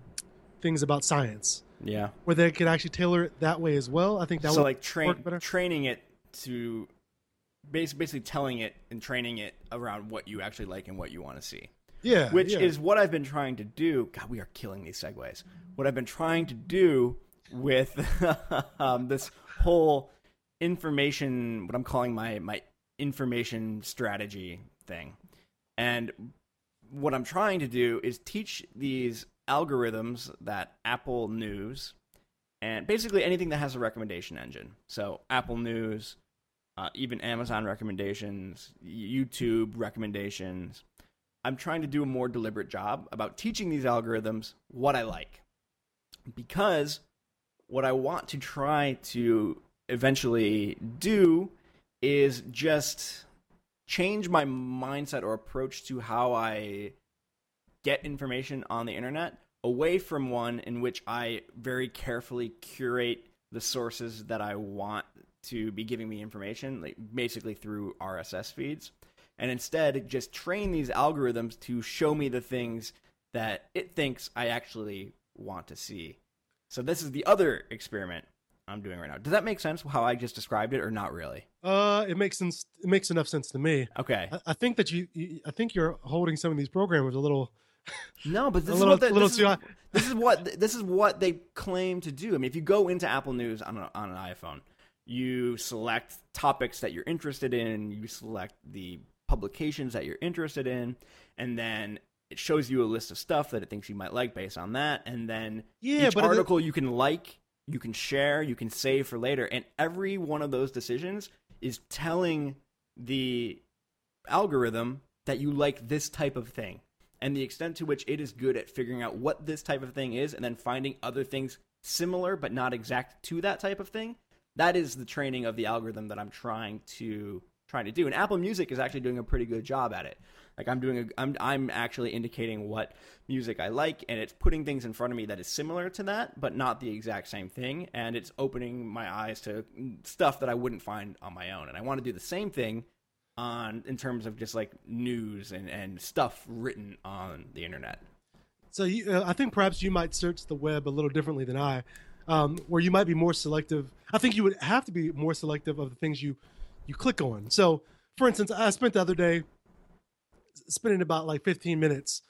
things about science, Yeah. where they could actually tailor it that way as well. I think that so would like train training it to bas- basically telling it and training it around what you actually like and what you want to see. yeah, which yeah. is what I've been trying to do. God, we are killing these segues. What I've been trying to do with um, this whole information, what I'm calling my my information strategy thing, and what I'm trying to do is teach these algorithms that Apple News and basically anything that has a recommendation engine. So Apple News, uh, even Amazon recommendations, YouTube recommendations. I'm trying to do a more deliberate job about teaching these algorithms what I like. Because what I want to try to eventually do is just change my mindset or approach to how I get information on the internet away from one in which I very carefully curate the sources that I want to be giving me information, like basically through RSS feeds, and instead just train these algorithms to show me the things that it thinks I actually want to see. So this is the other experiment I'm doing right now. Does that make sense how I just described it or not really? uh, it makes sense. It makes enough sense to me. Okay. I, I think that you, you, I think you're holding some of these programmers a little. No, but this is what the, little this, too is, high. this is what this is what they claim to do. I mean, if you go into Apple News on a, on an iPhone, you select topics that you're interested in, you select the publications that you're interested in, and then it shows you a list of stuff that it thinks you might like based on that, and then Yeah, each article you can like, you can share, you can save for later, and every one of those decisions is telling the algorithm that you like this type of thing and the extent to which it is good at figuring out what this type of thing is and then finding other things similar but not exact to that type of thing that is the training of the algorithm that i'm trying to trying to do and apple music is actually doing a pretty good job at it like i'm doing a i'm, I'm actually indicating what music i like and it's putting things in front of me that is similar to that but not the exact same thing and it's opening my eyes to stuff that i wouldn't find on my own and i want to do the same thing on in terms of just like news and, and stuff written on the internet. So you, uh, I think perhaps you might search the web a little differently than I, um, where you might be more selective. I think you would have to be more selective of the things you you click on. So, for instance, I spent the other day spending about like 15 minutes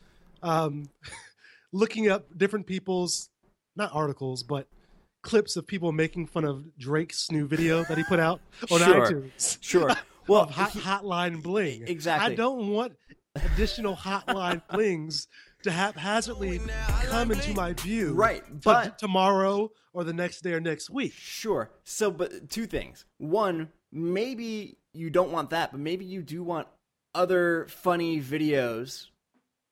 um, looking up different people's not articles, but clips of people making fun of Drake's new video that he put out on Sure. iTunes. Sure. Well, of hot, hotline bling. Exactly. I don't want additional hotline blings to haphazardly come into my view. Right, but- tomorrow or the next day or next week. Sure. So, but two things. One, maybe you don't want that, but maybe you do want other funny videos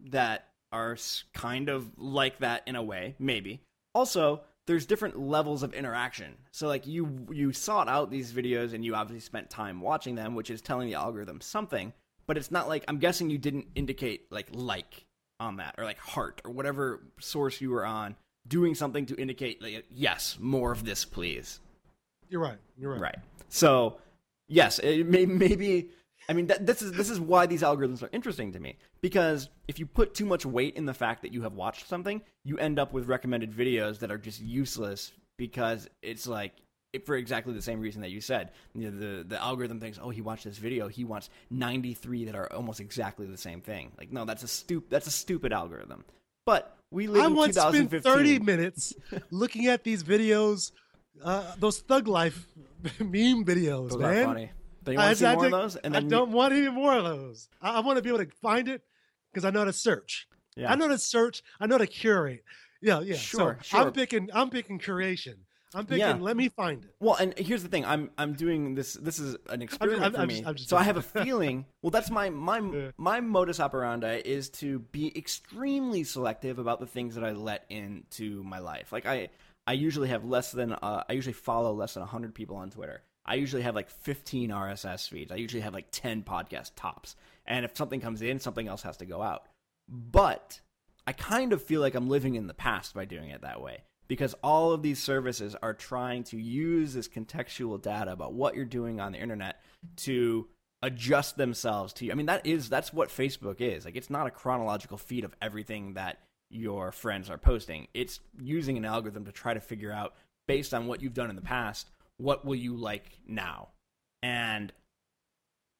that are kind of like that in a way. Maybe. Also, there's different levels of interaction. So, like you you sought out these videos and you obviously spent time watching them, which is telling the algorithm something. But it's not like I'm guessing you didn't indicate like like on that or like heart or whatever source you were on doing something to indicate like yes more of this please You're right. You're right. right so yes it may, maybe i mean that, this is this is why these algorithms are interesting to me because if you put too much weight in the fact that you have watched something you end up with recommended videos that are just useless because it's like for exactly the same reason that you said. You know, the the algorithm thinks oh he watched this video. He wants 93 that are almost exactly the same thing. Like no that's a stup- that's a stupid algorithm. But we live I in once spent 2015 30 minutes looking at these videos, uh, those thug life meme videos, those man. Are funny don't you I, to see I more of those and I you- don't want any more of those. I, I want to be able to find it because I know how to search. Yeah. I know how to search. I know how to curate. Yeah, yeah. Sure, so sure. I'm picking. I'm picking curation. I'm picking. Yeah. Let me find it. Well, and here's the thing: I'm I'm doing this. This is an experiment I'm- for I'm me. just- just so I have a feeling. Well, that's my my Yeah. my modus operandi is to be extremely selective about the things that I let into my life. Like I I usually have less than uh, I usually follow less than hundred people on Twitter. I usually have like 15 RSS feeds. I usually have like 10 podcast tops. And if something comes in, something else has to go out. But I kind of feel like I'm living in the past by doing it that way because all of these services are trying to use this contextual data about what you're doing on the internet to adjust themselves to you. I mean, that is that's what Facebook is. Like, it's not a chronological feed of everything that your friends are posting. It's using an algorithm to try to figure out based on what you've done in the past, what will you like now? And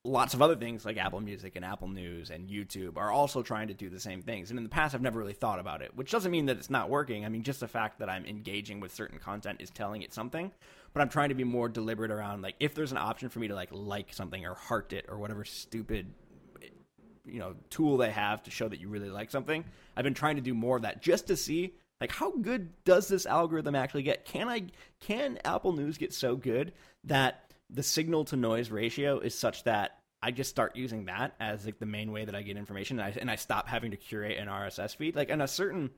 lots of other things like Apple Music and Apple News and YouTube are also trying to do the same things. And in the past, I've never really thought about it, which doesn't mean that it's not working. I mean, just the fact that I'm engaging with certain content is telling it something. But I'm trying to be more deliberate around like if there's an option for me to like like something or heart it or whatever stupid you know tool they have to show that you really like something. I've been trying to do more of that just to see like how good does this algorithm actually get? Can I can Apple News get so good that the signal to noise ratio is such that I just start using that as like the main way that I get information and I, and I stop having to curate an RSS feed. Like on a certain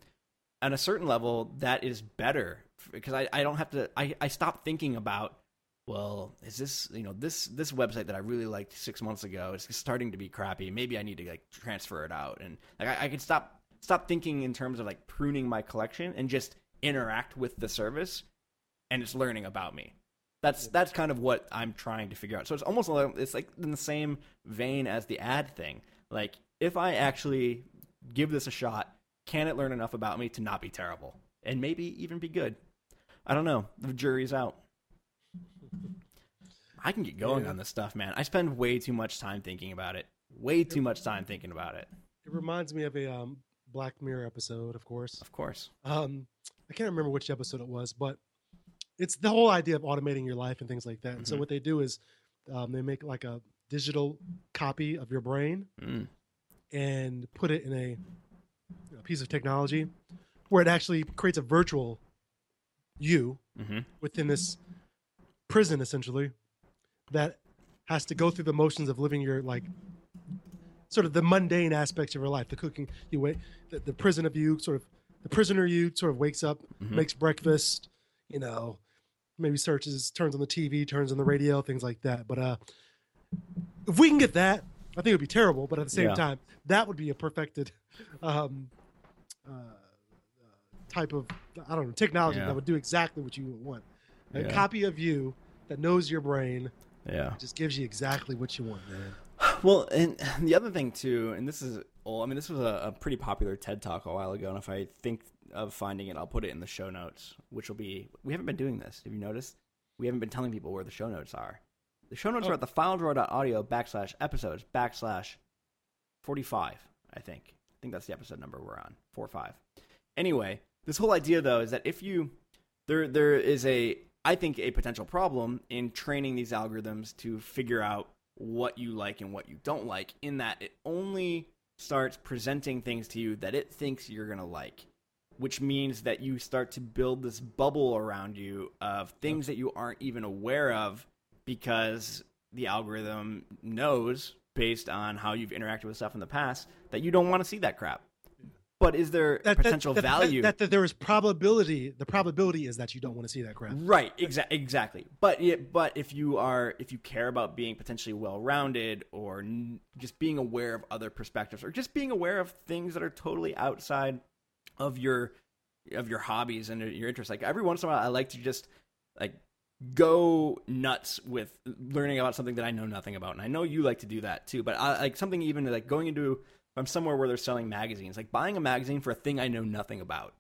on a certain level that is better because I, I don't have to I, I stop thinking about well is this you know this this website that I really liked six months ago is starting to be crappy maybe I need to like transfer it out and like I, I can stop stop thinking in terms of like pruning my collection and just interact with the service and it's learning about me that's that's kind of what I'm trying to figure out. So it's almost like it's like in the same vein as the ad thing. Like if I actually give this a shot, can it learn enough about me to not be terrible and maybe even be good? I don't know. The jury's out. I can get going Yeah. on this stuff, man. I spend way too much time thinking about it. Way too much time thinking about it. It reminds me of a um, Black Mirror episode, of course. Of course. Um, I can't remember which episode it was, but it's the whole idea of automating your life and things like that. And so Mhm. what they do is um, they make like a digital copy of your brain Mm. and put it in a, a piece of technology where it actually creates a virtual you hmm within this prison essentially that has to go through the motions of living your like sort of the mundane aspects of your life the cooking you wait the, the prison of you sort of the prisoner you sort of wakes up Mhm. makes breakfast you know maybe searches turns on the tv turns on the radio things like that but uh if we can get that i think it would be terrible but at the same Yeah. time that would be a perfected um uh, type of i don't know technology Yeah. that would do exactly what you would want a Yeah. copy of you that knows your brain Yeah. just gives you exactly what you want man Well, and the other thing too, and this is, well, I mean, this was a, a pretty popular TED talk a while ago, and if I think of finding it, I'll put it in the show notes, which will be. We haven't been doing this. Have you noticed? We haven't been telling people where the show notes are. The show notes Oh. are at the filedrawer.audio backslash episodes backslash forty five. I think. I think that's the episode number we're on. Four five. Anyway, this whole idea though is that if you there there is a I think a potential problem in training these algorithms to figure out what you like and what you don't like in that it only starts presenting things to you that it thinks you're going to like which means that you start to build this bubble around you of things that you aren't even aware of because the algorithm knows based on how you've interacted with stuff in the past that you don't want to see that crap but is there that, potential that, that- value that, that there is probability the probability is that you don't want to see that crap Right, exa- exactly. But it, but if you are if you care about being potentially well-rounded or n- just being aware of other perspectives or just being aware of things that are totally outside of your of your hobbies and your interests, like every once in a while, I like to just like go nuts with learning about something that I know nothing about, and I know you like to do that too. But I like something even like going into I'm somewhere where they're selling magazines, like buying a magazine for a thing I know nothing about,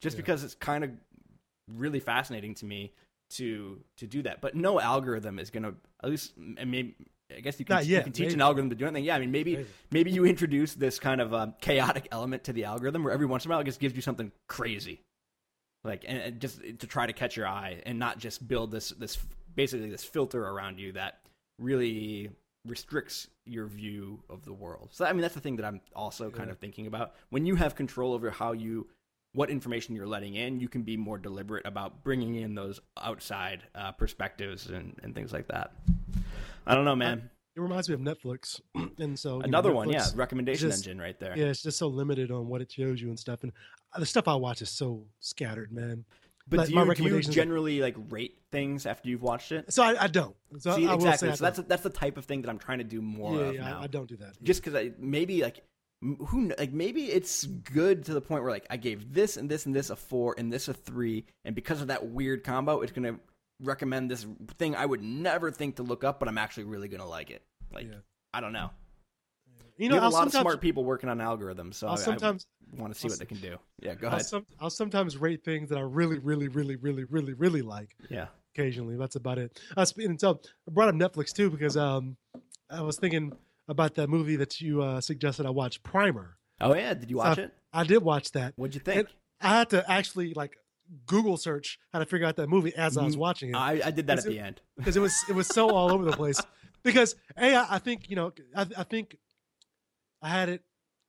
just Yeah. because it's kind of really fascinating to me to to do that. But no algorithm is going to at least I mean I guess you can, you can teach an algorithm to do anything. Yeah, I mean maybe Maybe. maybe you introduce this kind of um, chaotic element to the algorithm where every once in a while it just gives you something crazy. Like and, and just to try to catch your eye and not just build this this basically this filter around you that really restricts your view of the world. So I mean that's the thing that I'm also kind Yeah. of thinking about. When you have control over how you what information you're letting in, you can be more deliberate about bringing in those outside uh, perspectives and, and things like that. I don't know, man. it reminds me of netflix and so you know, Another one, yeah, recommendation just- engine right there. yeah it's just so limited on what it shows you and stuff and the stuff i watch is so scattered man But Like, do my you, do you generally like rate things after you've watched it? so i, I don't so See, I, I exactly. say So that's that's the type of thing that I'm trying to do more yeah, of yeah, now. I, I don't do that Just because I maybe like Who like maybe it's good to the point where like I gave this and this and this a four and this a three, and because of that weird combo, it's gonna recommend this thing I would never think to look up, but I'm actually really gonna like it. Like Yeah. I don't know. You You know, have a lot of smart people working on algorithms, so I'll I, sometimes want to see I'll what they can do. Yeah, go I'll, ahead. some, I'll sometimes rate things that I really, really, really, really, really, really like. yeah. Occasionally, that's about it. Uh, and so I brought up Netflix too because um, I was thinking about that movie that you uh, suggested I watch, Primer. Oh yeah, did you watch So- it? I did watch that. What'd you think? I had to actually like Google search how to figure out that movie as I was watching it Mm-hmm. I, I did that at it- the end. because it was it was so all over the place. Because a I, I think you know I, I think I had it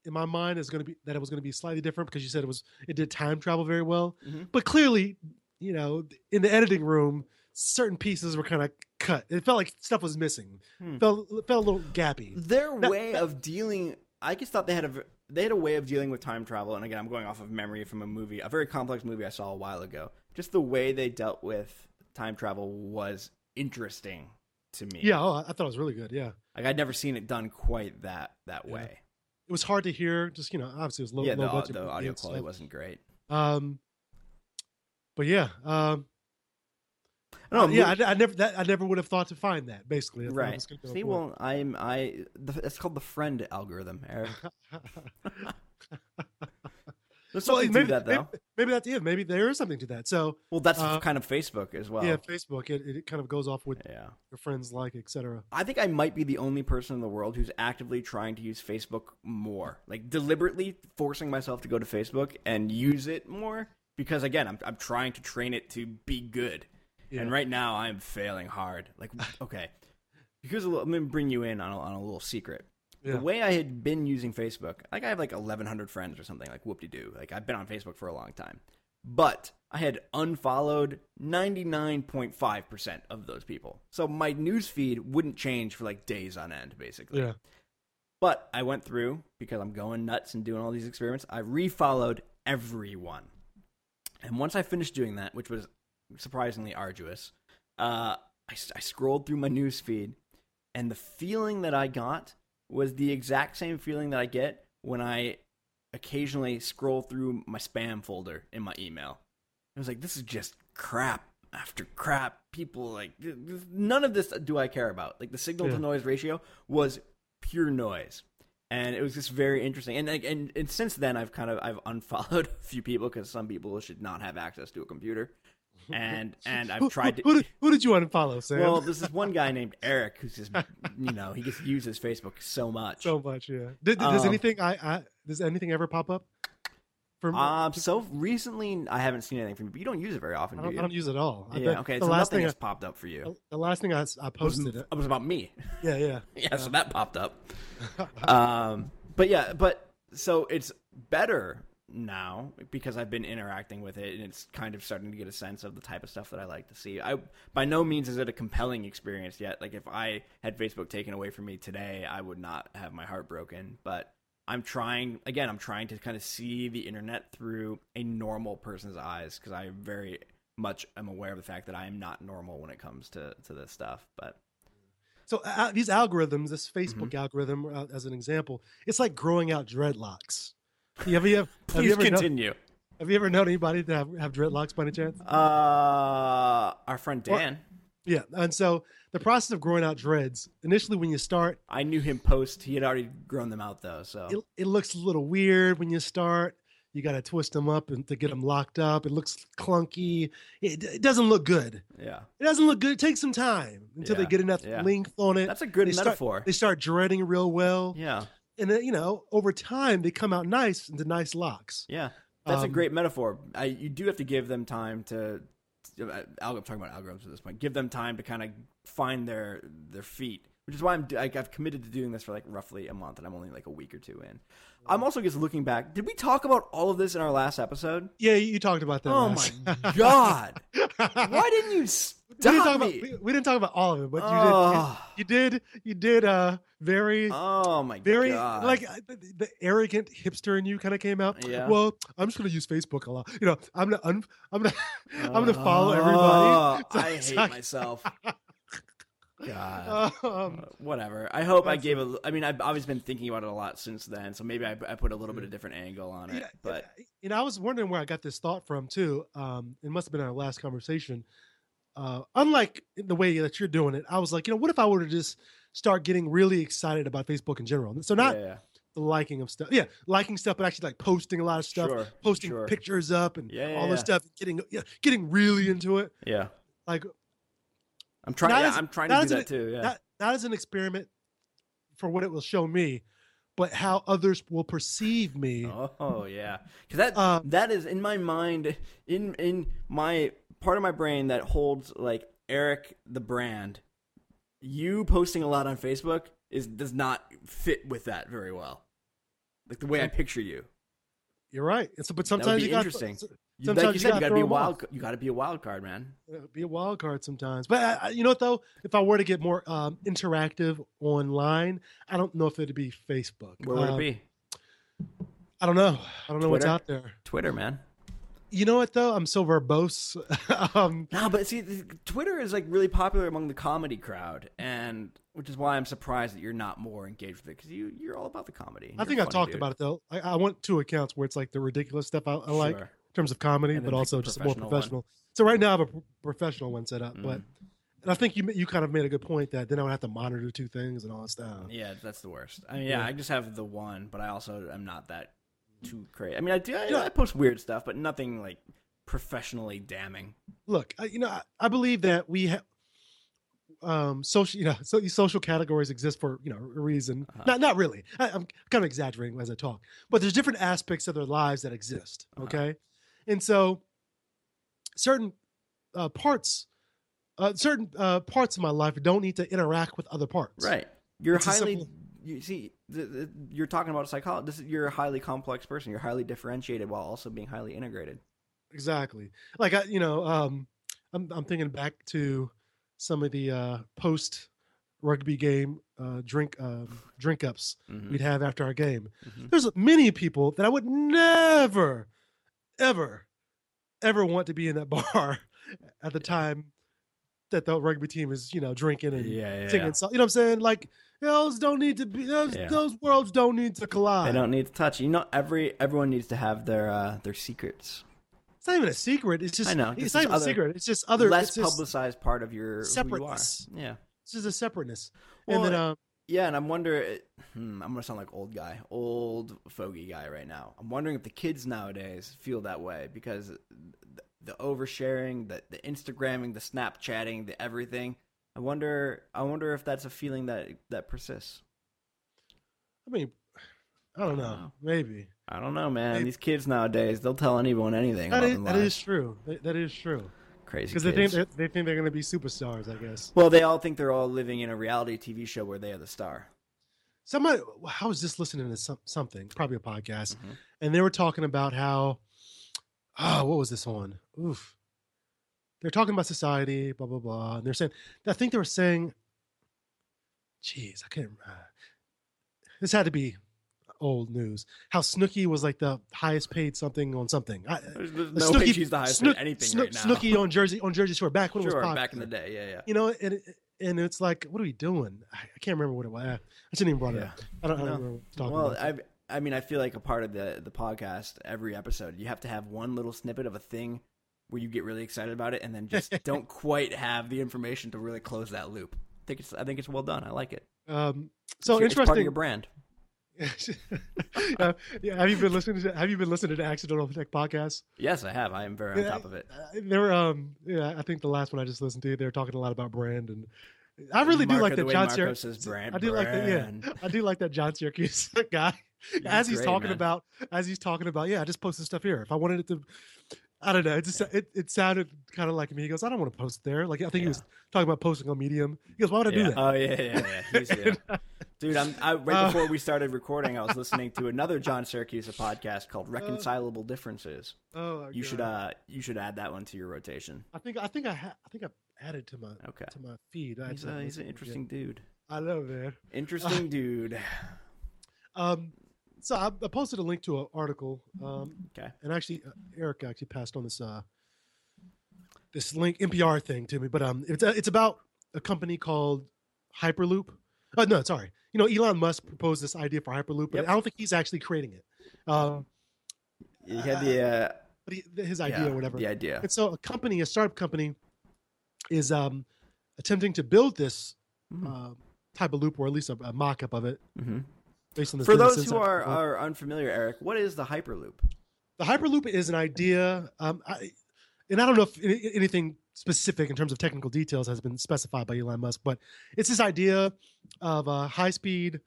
in my mind as going to be that it was going to be slightly different because you said it was it did time travel very well, Mhm. but clearly you know in the editing room certain pieces were kind of cut. It felt like stuff was missing. Hmm. Felt felt a little gappy. Their That- way of dealing, I just thought they had a they had a way of dealing with time travel. And again, I'm going off of memory from a movie, a very complex movie I saw a while ago. Just the way they dealt with time travel was interesting to me. Yeah, oh, I thought it was really good. Yeah, like I'd never seen it done quite that that Yeah. way. it was hard to hear. Just you know, obviously it was low, yeah, low the, budget. the audio quality stuff. wasn't great. Um, but yeah, um, I don't know, yeah, I, I never that I never would have thought to find that. Basically, That's right. go See, well, I'm I. The, it's called the friend algorithm, Eric. There's Well, something maybe, to that though. Maybe, maybe that's it. Maybe there is something to that. So well, that's uh, kind of Facebook as well. yeah, Facebook it, it kind of goes off with yeah. your friends like, etc. I think I might be the only person in the world who's actively trying to use Facebook more, like deliberately forcing myself to go to Facebook and use it more because again, I'm I'm trying to train it to be good, Yeah. and right now I'm failing hard. Like, okay, here's a little, I'm bring you in on a, on a little secret. Yeah. The way I had been using Facebook, like I have like 1,100 friends or something, like whoop de doo. Like I've been on Facebook for a long time, but I had unfollowed 99.5% of those people. So my news feed wouldn't change for like days on end, basically. Yeah. But I went through because I'm going nuts and doing all these experiments. I refollowed everyone, and once I finished doing that, which was surprisingly arduous, uh, I, I scrolled through my news feed, and the feeling that I got was the exact same feeling that I get when I occasionally scroll through my spam folder in my email. I was like, this is just crap after crap. People like none of this do I care about. Like the signal Yeah. to noise ratio was pure noise, and it was just very interesting. And and and since then, I've kind of I've unfollowed a few people because some people should not have access to a computer, and and Who, who, I've tried to. who, did, who did you unfollow, Sam? Well, this one guy named Eric who's just, you know, he just uses Facebook so much. so much, yeah. Did, does Um, anything I, I does anything ever pop up? From um, so recently I haven't seen anything from you, but you don't use it very often, I do don't, you? I don't use it at all. I yeah, okay. The So last nothing thing, has I, popped up for you. the last thing I, was, posted it. it was about me. Yeah, yeah. yeah, so that popped up. um, but yeah, but so it's better now because I've been interacting with it and it's kind of starting to get a sense of the type of stuff that I like to see. I by no means is it a compelling experience yet. Like if I had Facebook taken away from me today, I would not have my heart broken, but I'm trying again, I'm trying to kind of see the internet through a normal person's eyes because I very much am aware of the fact that I am not normal when it comes to to this stuff, but So uh, these algorithms, this Facebook Mm-hmm. algorithm, uh, as an example, it's like growing out dreadlocks. You ever, you have, have you please ever known, continue. have you ever known anybody that have, have dreadlocks by any chance? Uh, our friend Dan. Yeah, and so the process of growing out dreads initially when you start, I knew him post. He had already grown them out though. So it, it looks a little weird when you start. You got to twist them up and to get them locked up. It looks clunky. It, it doesn't look good. yeah, It doesn't look good. It takes some time until they get enough yeah. length on it. that's a good They start- metaphor. They start dreading real well, yeah, and then, you know, over time they come out nice into nice locks. yeah. That's a Um, great metaphor. I, you do have to give them time to. uh, I'm talking about algorithms at this point. Give them time to kind of find their their feet, which is why I'm like I've committed to doing this for like roughly a month, and I'm only like a week or two in. I'm also just looking back. Did we talk about all of this in our last episode? Yeah, you, talked about that. Oh last- my god! Why didn't you stop we didn't talk me? about we, we didn't talk about all of it, but Oh. you did. You, you did. You did. Uh, very, Oh my very god! like uh, the, the arrogant hipster in you kind of came out. Yeah. Well, I'm just gonna use Facebook a lot. You know, I'm gonna un, I'm gonna I'm gonna follow everybody. Oh, So- I so hate myself. God. Um, Uh, Whatever. I hope I gave a. I mean, I've always been thinking about it a lot since then, so maybe I, I put a little bit of different angle on it. Yeah, But you know, I was wondering where I got this thought from too. Um, it must have been our last conversation. Uh, unlike the way that you're doing it, I was like, you know, what if I were to just start getting really excited about Facebook in general? So not yeah, the liking of stuff, yeah, liking stuff, but actually like posting a lot of stuff, Sure, posting sure. pictures up and yeah, all this stuff, getting yeah, getting really into it. yeah. Like I'm trying. Yeah, as- I'm trying to do as an- that too. Yeah. not not as an experiment for what it will show me, but how others will perceive me. Oh yeah, because that Um, that is in my mind, in in my part of my brain that holds like Eric the brand. You posting a lot on Facebook is does not fit with that very well. Like the way I picture you. You're right. So, but sometimes you got interesting. You- Sometimes like you you said, you gotta got to be a wild. You got to be a wild card, man. be a wild card sometimes. But I, I- you know what though, if I were to get more um, interactive online, I don't know if it'd be Facebook. Where would Um, it be? I don't know. I don't know what's out there. Twitter, man. You know what though? I'm so verbose. um, No, but see, Twitter is like really popular among the comedy crowd, and which is why I'm surprised that you're not more engaged with it because you you're all about the comedy. I think I've talked about it though. I, I want two accounts where it's like the ridiculous stuff I, I like in terms of comedy, but also just more professional one. So right now I have a pro- professional one set up, but Mm. and I think you you kind of made a good point that then I would have to monitor two things and all that stuff. Yeah, that's the worst. I mean, yeah, Yeah. I just have the one, but I also am not that too crazy. I mean, I do. I, Yeah. I post weird stuff, but nothing like professionally damning. look, I, you know, I, I believe that we have um social, you know, so these social categories exist for you know a reason. Uh-huh. Not not really. I, I'm kind of exaggerating as I talk, but there's different aspects of their lives that exist. Uh-huh. And so certain uh, parts, uh, certain uh, parts of my life don't need to interact with other parts. Right. You're It's highly. simple- You see, the, the, you're talking about psychology. This is, you're a highly complex person. You're highly differentiated while also being highly integrated. Exactly. Like I, you know, um, I'm I'm thinking back to some of the uh, post rugby game uh, drink um, drink ups Mhm. we'd have after our game. Mhm. There's many people that I would never, ever, ever want to be in that bar at the time that the rugby team is, you know, drinking and Yeah, yeah, singing. yeah. So, you know what I'm saying? Like those don't need to be those Yeah. those worlds don't need to collide. They don't need to touch. You know, every everyone needs to have their uh, their secrets. It's not even a secret. It's just I know, It's not even a secret. It's just other less publicized part of your separateness. You. Yeah. It's just a separateness. Well, and then um, Yeah, and I'm wondering. Hmm, I'm gonna sound like old guy, old fogey guy right now. I'm wondering if the kids nowadays feel that way because the, the oversharing, the the Instagramming, the Snapchatting, the everything. I wonder. I wonder if that's a feeling that that persists. I mean, I don't know. Wow. Maybe I don't know, man. Maybe- These kids nowadays, they'll tell anyone anything that about is, that is true. That, that is true. Crazy Because they think they, think they're going to be superstars. I guess. well, they all think they're all living in a reality TV show where they are the star. Somebody, I was just listening to some, something, probably a podcast, Mhm. and they were talking about how, oh, what was this on? Oof. They're talking about society, blah blah blah, and they're saying, I think they were saying, geez, I can't. Uh, this had to be old news. How Snooki was like the highest paid something on something. I, there's Uh, no way she's the highest Snook- paid anything Snook- right now. Snooki on Jersey on Jersey Shore back when it was sure, popular. back in the day, yeah, yeah. You know, and it- and it's like, what are we doing? I can't remember what it was. I shouldn't even brought it up. I don't, I don't remember talking Well, about. I I mean, I feel like a part of the the podcast, every episode, you have to have one little snippet of a thing where you get really excited about it, and then just don't quite have the information to really close that loop. I think it's I think it's well done. I like it. Um, so It's- it's part of interesting. your brand. Uh, yeah, have you been listening to Have you been listening to Accidental Tech podcasts? Yes, I have. I am very on Yeah, top of it. Uh, they were, um, yeah, I think the last one I just listened to, they were talking a lot about brand, and I really do like that John Siracusa. brand, I do like that. Yeah. I do like that John Siracusa guy. as he's great, talking man. about, as he's talking about, yeah, I just posted stuff here. If I wanted it to, I don't know. It just it, it sounded kind of like me. He goes, I don't want to post there. Like I think he was talking about posting on Medium. He goes, Why would I do that? Oh yeah, yeah, yeah. Dude, I'm I, right Uh, before we started recording, I was listening to another John Siracusa podcast called Reconcilable Differences. oh, You should uh you should add that one to your rotation. I think I think I ha- I think I added to my Okay. to my feed. I He's, uh, he's an it interesting dude. I love man. Interesting dude. Um, so I, I posted a link to an article. Um, Okay. and actually, uh, Eric actually passed on this uh this link NPR thing to me. But um, it's uh, it's about a company called Hyperloop. Oh no, sorry. You know, Elon Musk proposed this idea for Hyperloop, but Yep. I don't think he's actually creating it. Um, You had the uh, but he, his idea yeah, or whatever. The idea. And so a company, a startup company, is um, attempting to build this Mhm. uh, type of loop, or at least a, a mock-up of it, Mhm. based on the For those who are, are unfamiliar, Eric, what is the Hyperloop? the Hyperloop is an idea, um, I, and I don't know if anything specific in terms of technical details has been specified by Elon Musk, but it's this idea of a high-speed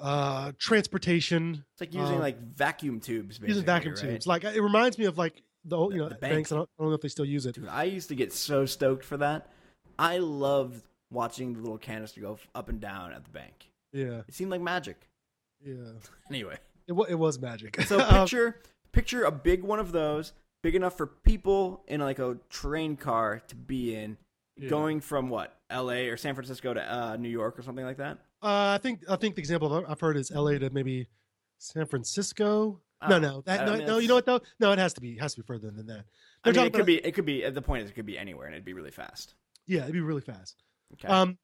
uh, transportation It's like using Uh, like vacuum tubes, basically. using vacuum right? tubes. Like it reminds me of like the old, you know The banks. bank. I don't, I don't know if they still use it. Dude, I used to get so stoked for that. I loved watching the little canister go up and down at the bank. Yeah, It seemed like magic. yeah. Anyway, It, it was magic. so Um, picture picture a big one of those, big enough for people in like a train car to be in, Yeah. going from what L.A. or San Francisco to uh, New York or something like that. Uh, I think I think the example I've- heard is L.A. to maybe San Francisco. no, Oh, no, that, no, no. You know what though? No, it has to be it has to be further than that. I They're mean, talking it could about- be. It could be. The point is, it could be anywhere, and it'd be really fast. Yeah, it'd be really fast. Okay. Um,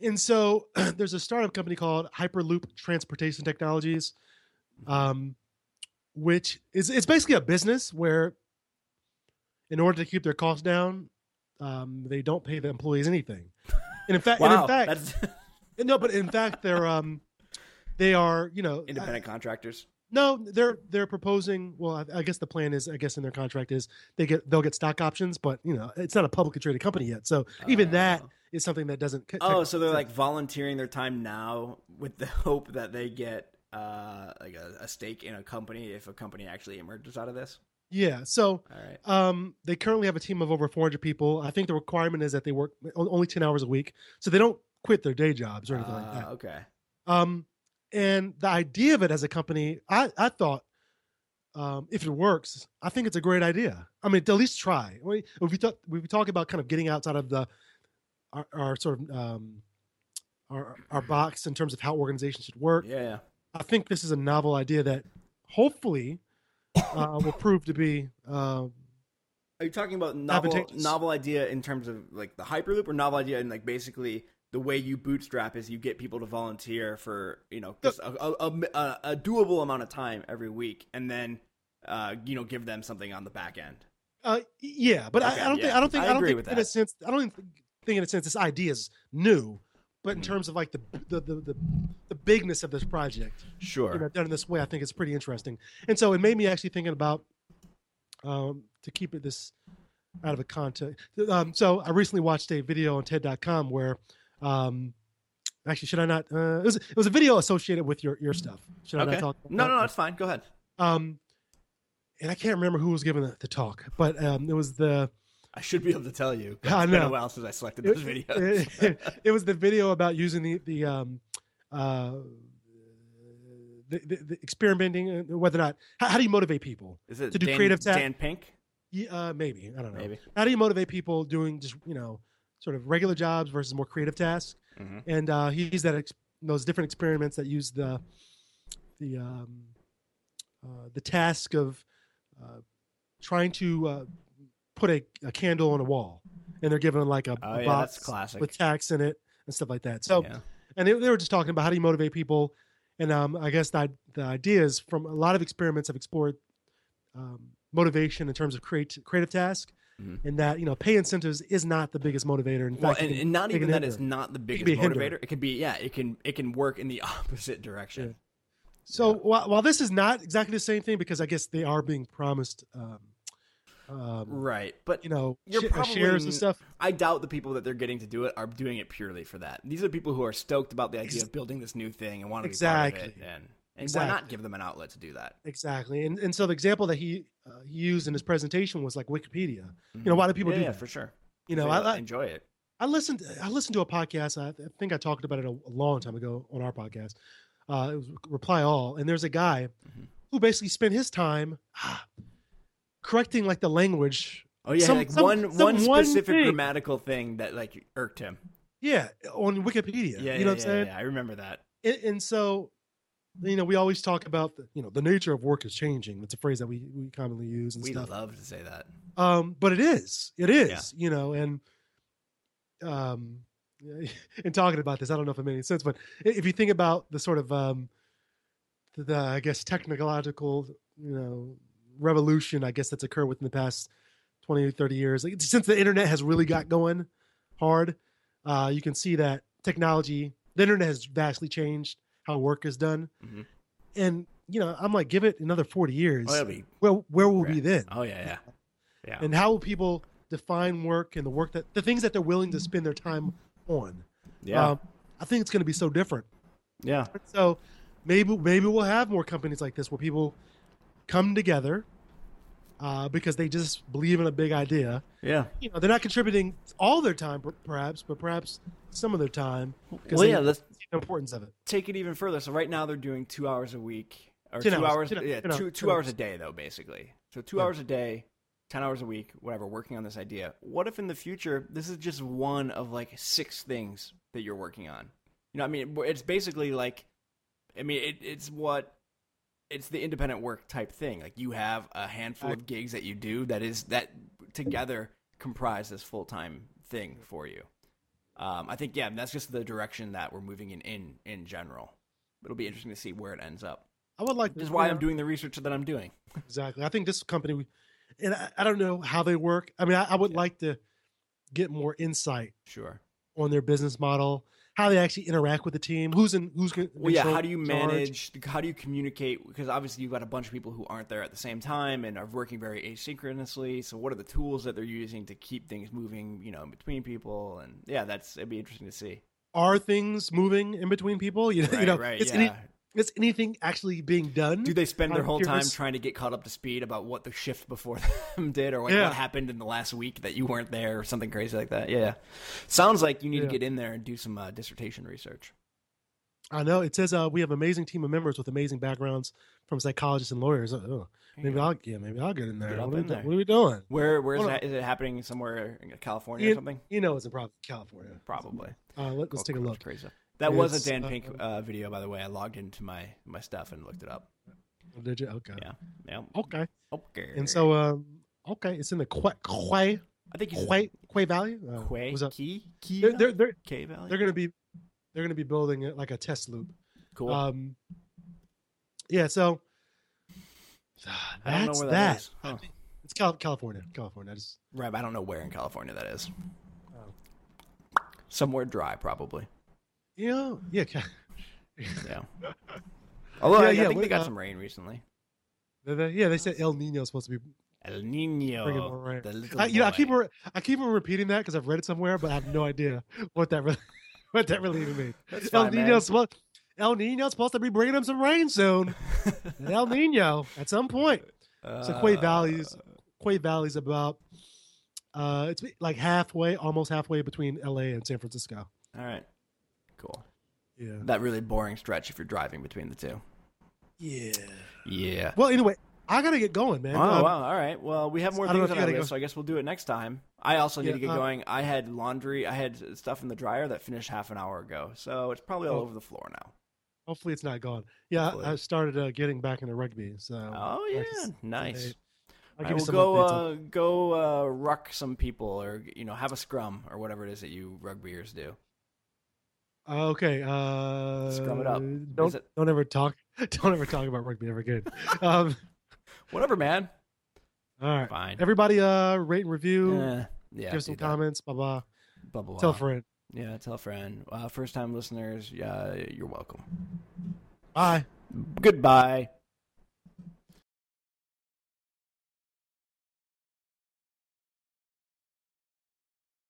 and so there's a startup company called Hyperloop Transportation Technologies, um, which is it's basically a business where, in order to keep their costs down, um, they don't pay the employees anything. And in fact, and wow, in fact, that's no, but in fact, they're um, they are you know independent contractors. No, they're they're proposing. Well, I, I guess the plan is, I guess in their contract is they get they'll get stock options, but you know it's not a publicly traded company yet, so even that Oh. is something that doesn't. Oh, so they're like volunteering their time now with the hope that they get uh, like a, a stake in a company if a company actually emerges out of this. Yeah. So right. um, they currently have a team of over 400 people. I think the requirement is that they work only 10 hours a week, so they don't quit their day jobs or anything like Uh, that. Okay. Um, and the idea of it as a company, I I thought. Um, if it works, I think it's a great idea. I mean, to at least try. We we talk we talk about kind of getting outside of the our, our sort of um, our our box in terms of how organizations should work. Yeah. I think this is a novel idea that hopefully uh, will prove to be uh, Are you talking about novel novel idea in terms of like the hyperloop, or novel idea in like basically the way you bootstrap is you get people to volunteer for you know just a, a, a, a doable amount of time every week, and then uh, you know give them something on the back end. uh, yeah. But Okay, I, I don't think. I don't think I I, don't agree think with in a that. sense I don't even think in a sense this idea is new, but in Mhm. terms of like the the the, the, the bigness of this project. Sure. you know, done in this way, I think it's pretty interesting. And so it made me actually thinking about um, to keep it this out of a context. Um, so I recently watched a video on TED.com where, um, actually, should I not? Uh, it was it was a video associated with your your stuff. Should I okay. not talk? about No, no, no, it's fine. Go ahead. Um, and I can't remember who was giving the, the talk, but um, it was the I should be able to tell you. I It's been know. a while since I selected it, those videos. it- it was the video about using the the um uh the, the, the experimenting uh, whether or not how, how do you motivate people Is it to do Dan, creative ta- Dan Pink? yeah, uh, maybe i don't know Maybe. how do you motivate people doing just you know sort of regular jobs versus more creative tasks Mhm. and uh he used that ex- those different experiments that use the the um uh, the task of uh, trying to uh, put a, a candle on a wall and they're given like a, Oh a yeah, box with tacks in it and stuff like that. So, yeah. and they, they were just talking about how do you motivate people, and um, I guess that the ideas from a lot of experiments have explored um, motivation in terms of create, creative task, Mhm. and that you know pay incentives is not the biggest motivator. In Well, fact, it and, can- and not even can that hinder. is not the biggest be a hinder. motivator. It could be yeah. It can it can work in the opposite direction. So while, while this is not exactly the same thing, because I guess they are being promised, um, um, Right, but you know, You're sh- uh, probably shares and stuff. I doubt the people that they're getting to do it are doing it purely for that. These are people who are stoked about the idea of building this new thing and want to be part of it. Exactly. And, and why not give them an outlet to do that? Exactly, and and so the example that he uh, he used in his presentation was like Wikipedia. You know, why do people Mm-hmm. yeah, do yeah, that? for sure. You know, I, I, enjoy it. I listened. I listened to a podcast. I, think I talked about it a, a long time ago on our podcast. Uh, it was Reply All, and there's a guy Mhm. who basically spent his time ah, correcting like the language. Oh yeah, some- like some- one some one specific thing. grammatical thing that like irked him. Yeah, on Wikipedia. Yeah, you know yeah, what I'm yeah, saying? yeah, I remember that. And, and so, you know, we always talk about the, you know the nature of work is changing. That's a phrase that we we commonly use and We stuff. love to say that. Um, but it is, it is, you know, and um, in talking about this, I don't know if it made any sense, but if you think about the sort of um, the I guess technological you know revolution, I guess that's occurred within the past 20 30 years, like, since the internet has really got going hard, uh, you can see that technology, the internet has vastly changed how work is done, Mhm. and you know, I'm like, give it another 40 years, Oh, be where where will we be then? Oh yeah, yeah, yeah. and how will people define work and the work that the things that they're willing to spend their time on yeah, um, i think it's going to be so different yeah. so maybe maybe we'll have more companies like this where people come together uh, because they just believe in a big idea Yeah. you know they're not contributing all their time perhaps but perhaps some of their time Well, yeah. Let's the importance of it take it even further. So right now they're doing two hours a week, or two hours, hours. 10 yeah, ten hours, two two hours hours. a day though, basically. So two Yeah. hours a day, ten hours a week, whatever. Working on this idea. What if in the future this is just one of like six things that you're working on? You know, I mean, it's basically like, I mean, it, it's what. It's the independent work type thing. Like you have a handful of gigs that you do that is that together comprise this full time thing for you. Um, I think yeah, that's just the direction that we're moving in in in general. It'll be interesting to see where it ends up. i would like This is why I'm doing the research that I'm doing. Exactly. I think this company, and I, I don't know how they work. I mean, I, I would Yeah. like to get more insight Sure. on their business model, how they actually interact with the team, who's in, who's in Well, yeah. How do you in charge. manage? How do you communicate? Because obviously you've got a bunch of people who aren't there at the same time and are working very asynchronously. So what are the tools that they're using to keep things moving? You know, between people, and yeah, that's it'd be interesting to see. Are things moving in between people? You know, Right, you know, right, is, yeah. Is anything actually being done? Do they spend their I'm whole time trying to get caught up to speed about what the shift before them did, or like Yeah. what happened in the last week that you weren't there, or something crazy like that? Yeah, sounds like you need Yeah. to get in there and do some uh, dissertation research. I know it says uh, we have an amazing team of members with amazing backgrounds from psychologists and lawyers. Oh, maybe I'll yeah, maybe I'll get in there. Get what, are in we, there. what are we doing? Where where is that? Is it happening somewhere in California or something? you know, it's in California. Probably. Uh, let, us take a look. Crazy. That was a Dan uh, Pink uh, video, by the way. I logged into my my stuff and looked it up. Did you? Okay. Yeah. Yeah. Okay. Okay. And so, um, okay, it's in the Quay Quay I think you Quay, Quay Valley. Uh, Quay was that- Key Key They're, they're, they're, K Valley. they're gonna be they're gonna be building it like a test loop. cool. Um, yeah. So I don't know that's where that. that is. Huh. It's California. California. I just Right, I don't know where in California that is. Oh. Somewhere dry, probably. Know, yeah. Yeah. Although Yeah, I, I think we- they got uh, some rain recently. they- they- yeah, they said El Nino is supposed to be. El Nino. I, you know, I keep re- I keep on repeating that because I've read it somewhere, but I have no idea what that really what that really even means. That's El. Nino's supposed El Nino's supposed to be bringing them some rain soon. El Nino at some point. So Quay Valley's Quay Valley's about uh it's like halfway, almost halfway between LA and San Francisco. All right. Cool. Yeah. That really boring stretch if you're driving between the two. Yeah. Yeah. Well, anyway, I gotta get going, man. Oh Um, wow! All right. Well, we have more I don't know things on our list, go- so I guess we'll do it next time. I also need Yeah, to get uh, going. I had laundry. I had stuff in the dryer that finished half an hour ago, so it's probably all Oh. over the floor now. Hopefully, it's not gone. Yeah, Hopefully. I started uh, getting back into rugby. So Oh yeah, nice. I'll right, well, go uh, go uh, ruck some people, or you know, have a scrum, or whatever it is that you rugbyers do. Uh, okay. Uh, Scrum it up. Don't it- don't ever talk. Don't ever talk about rugby ever again. um, Whatever, man. all right. Fine. Everybody, uh, rate and review. Eh, yeah. give some that. comments. Blah blah. Blah, blah, Tell a blah. friend. Yeah, tell a friend. Uh, first time listeners, yeah, you're welcome. Bye. Goodbye.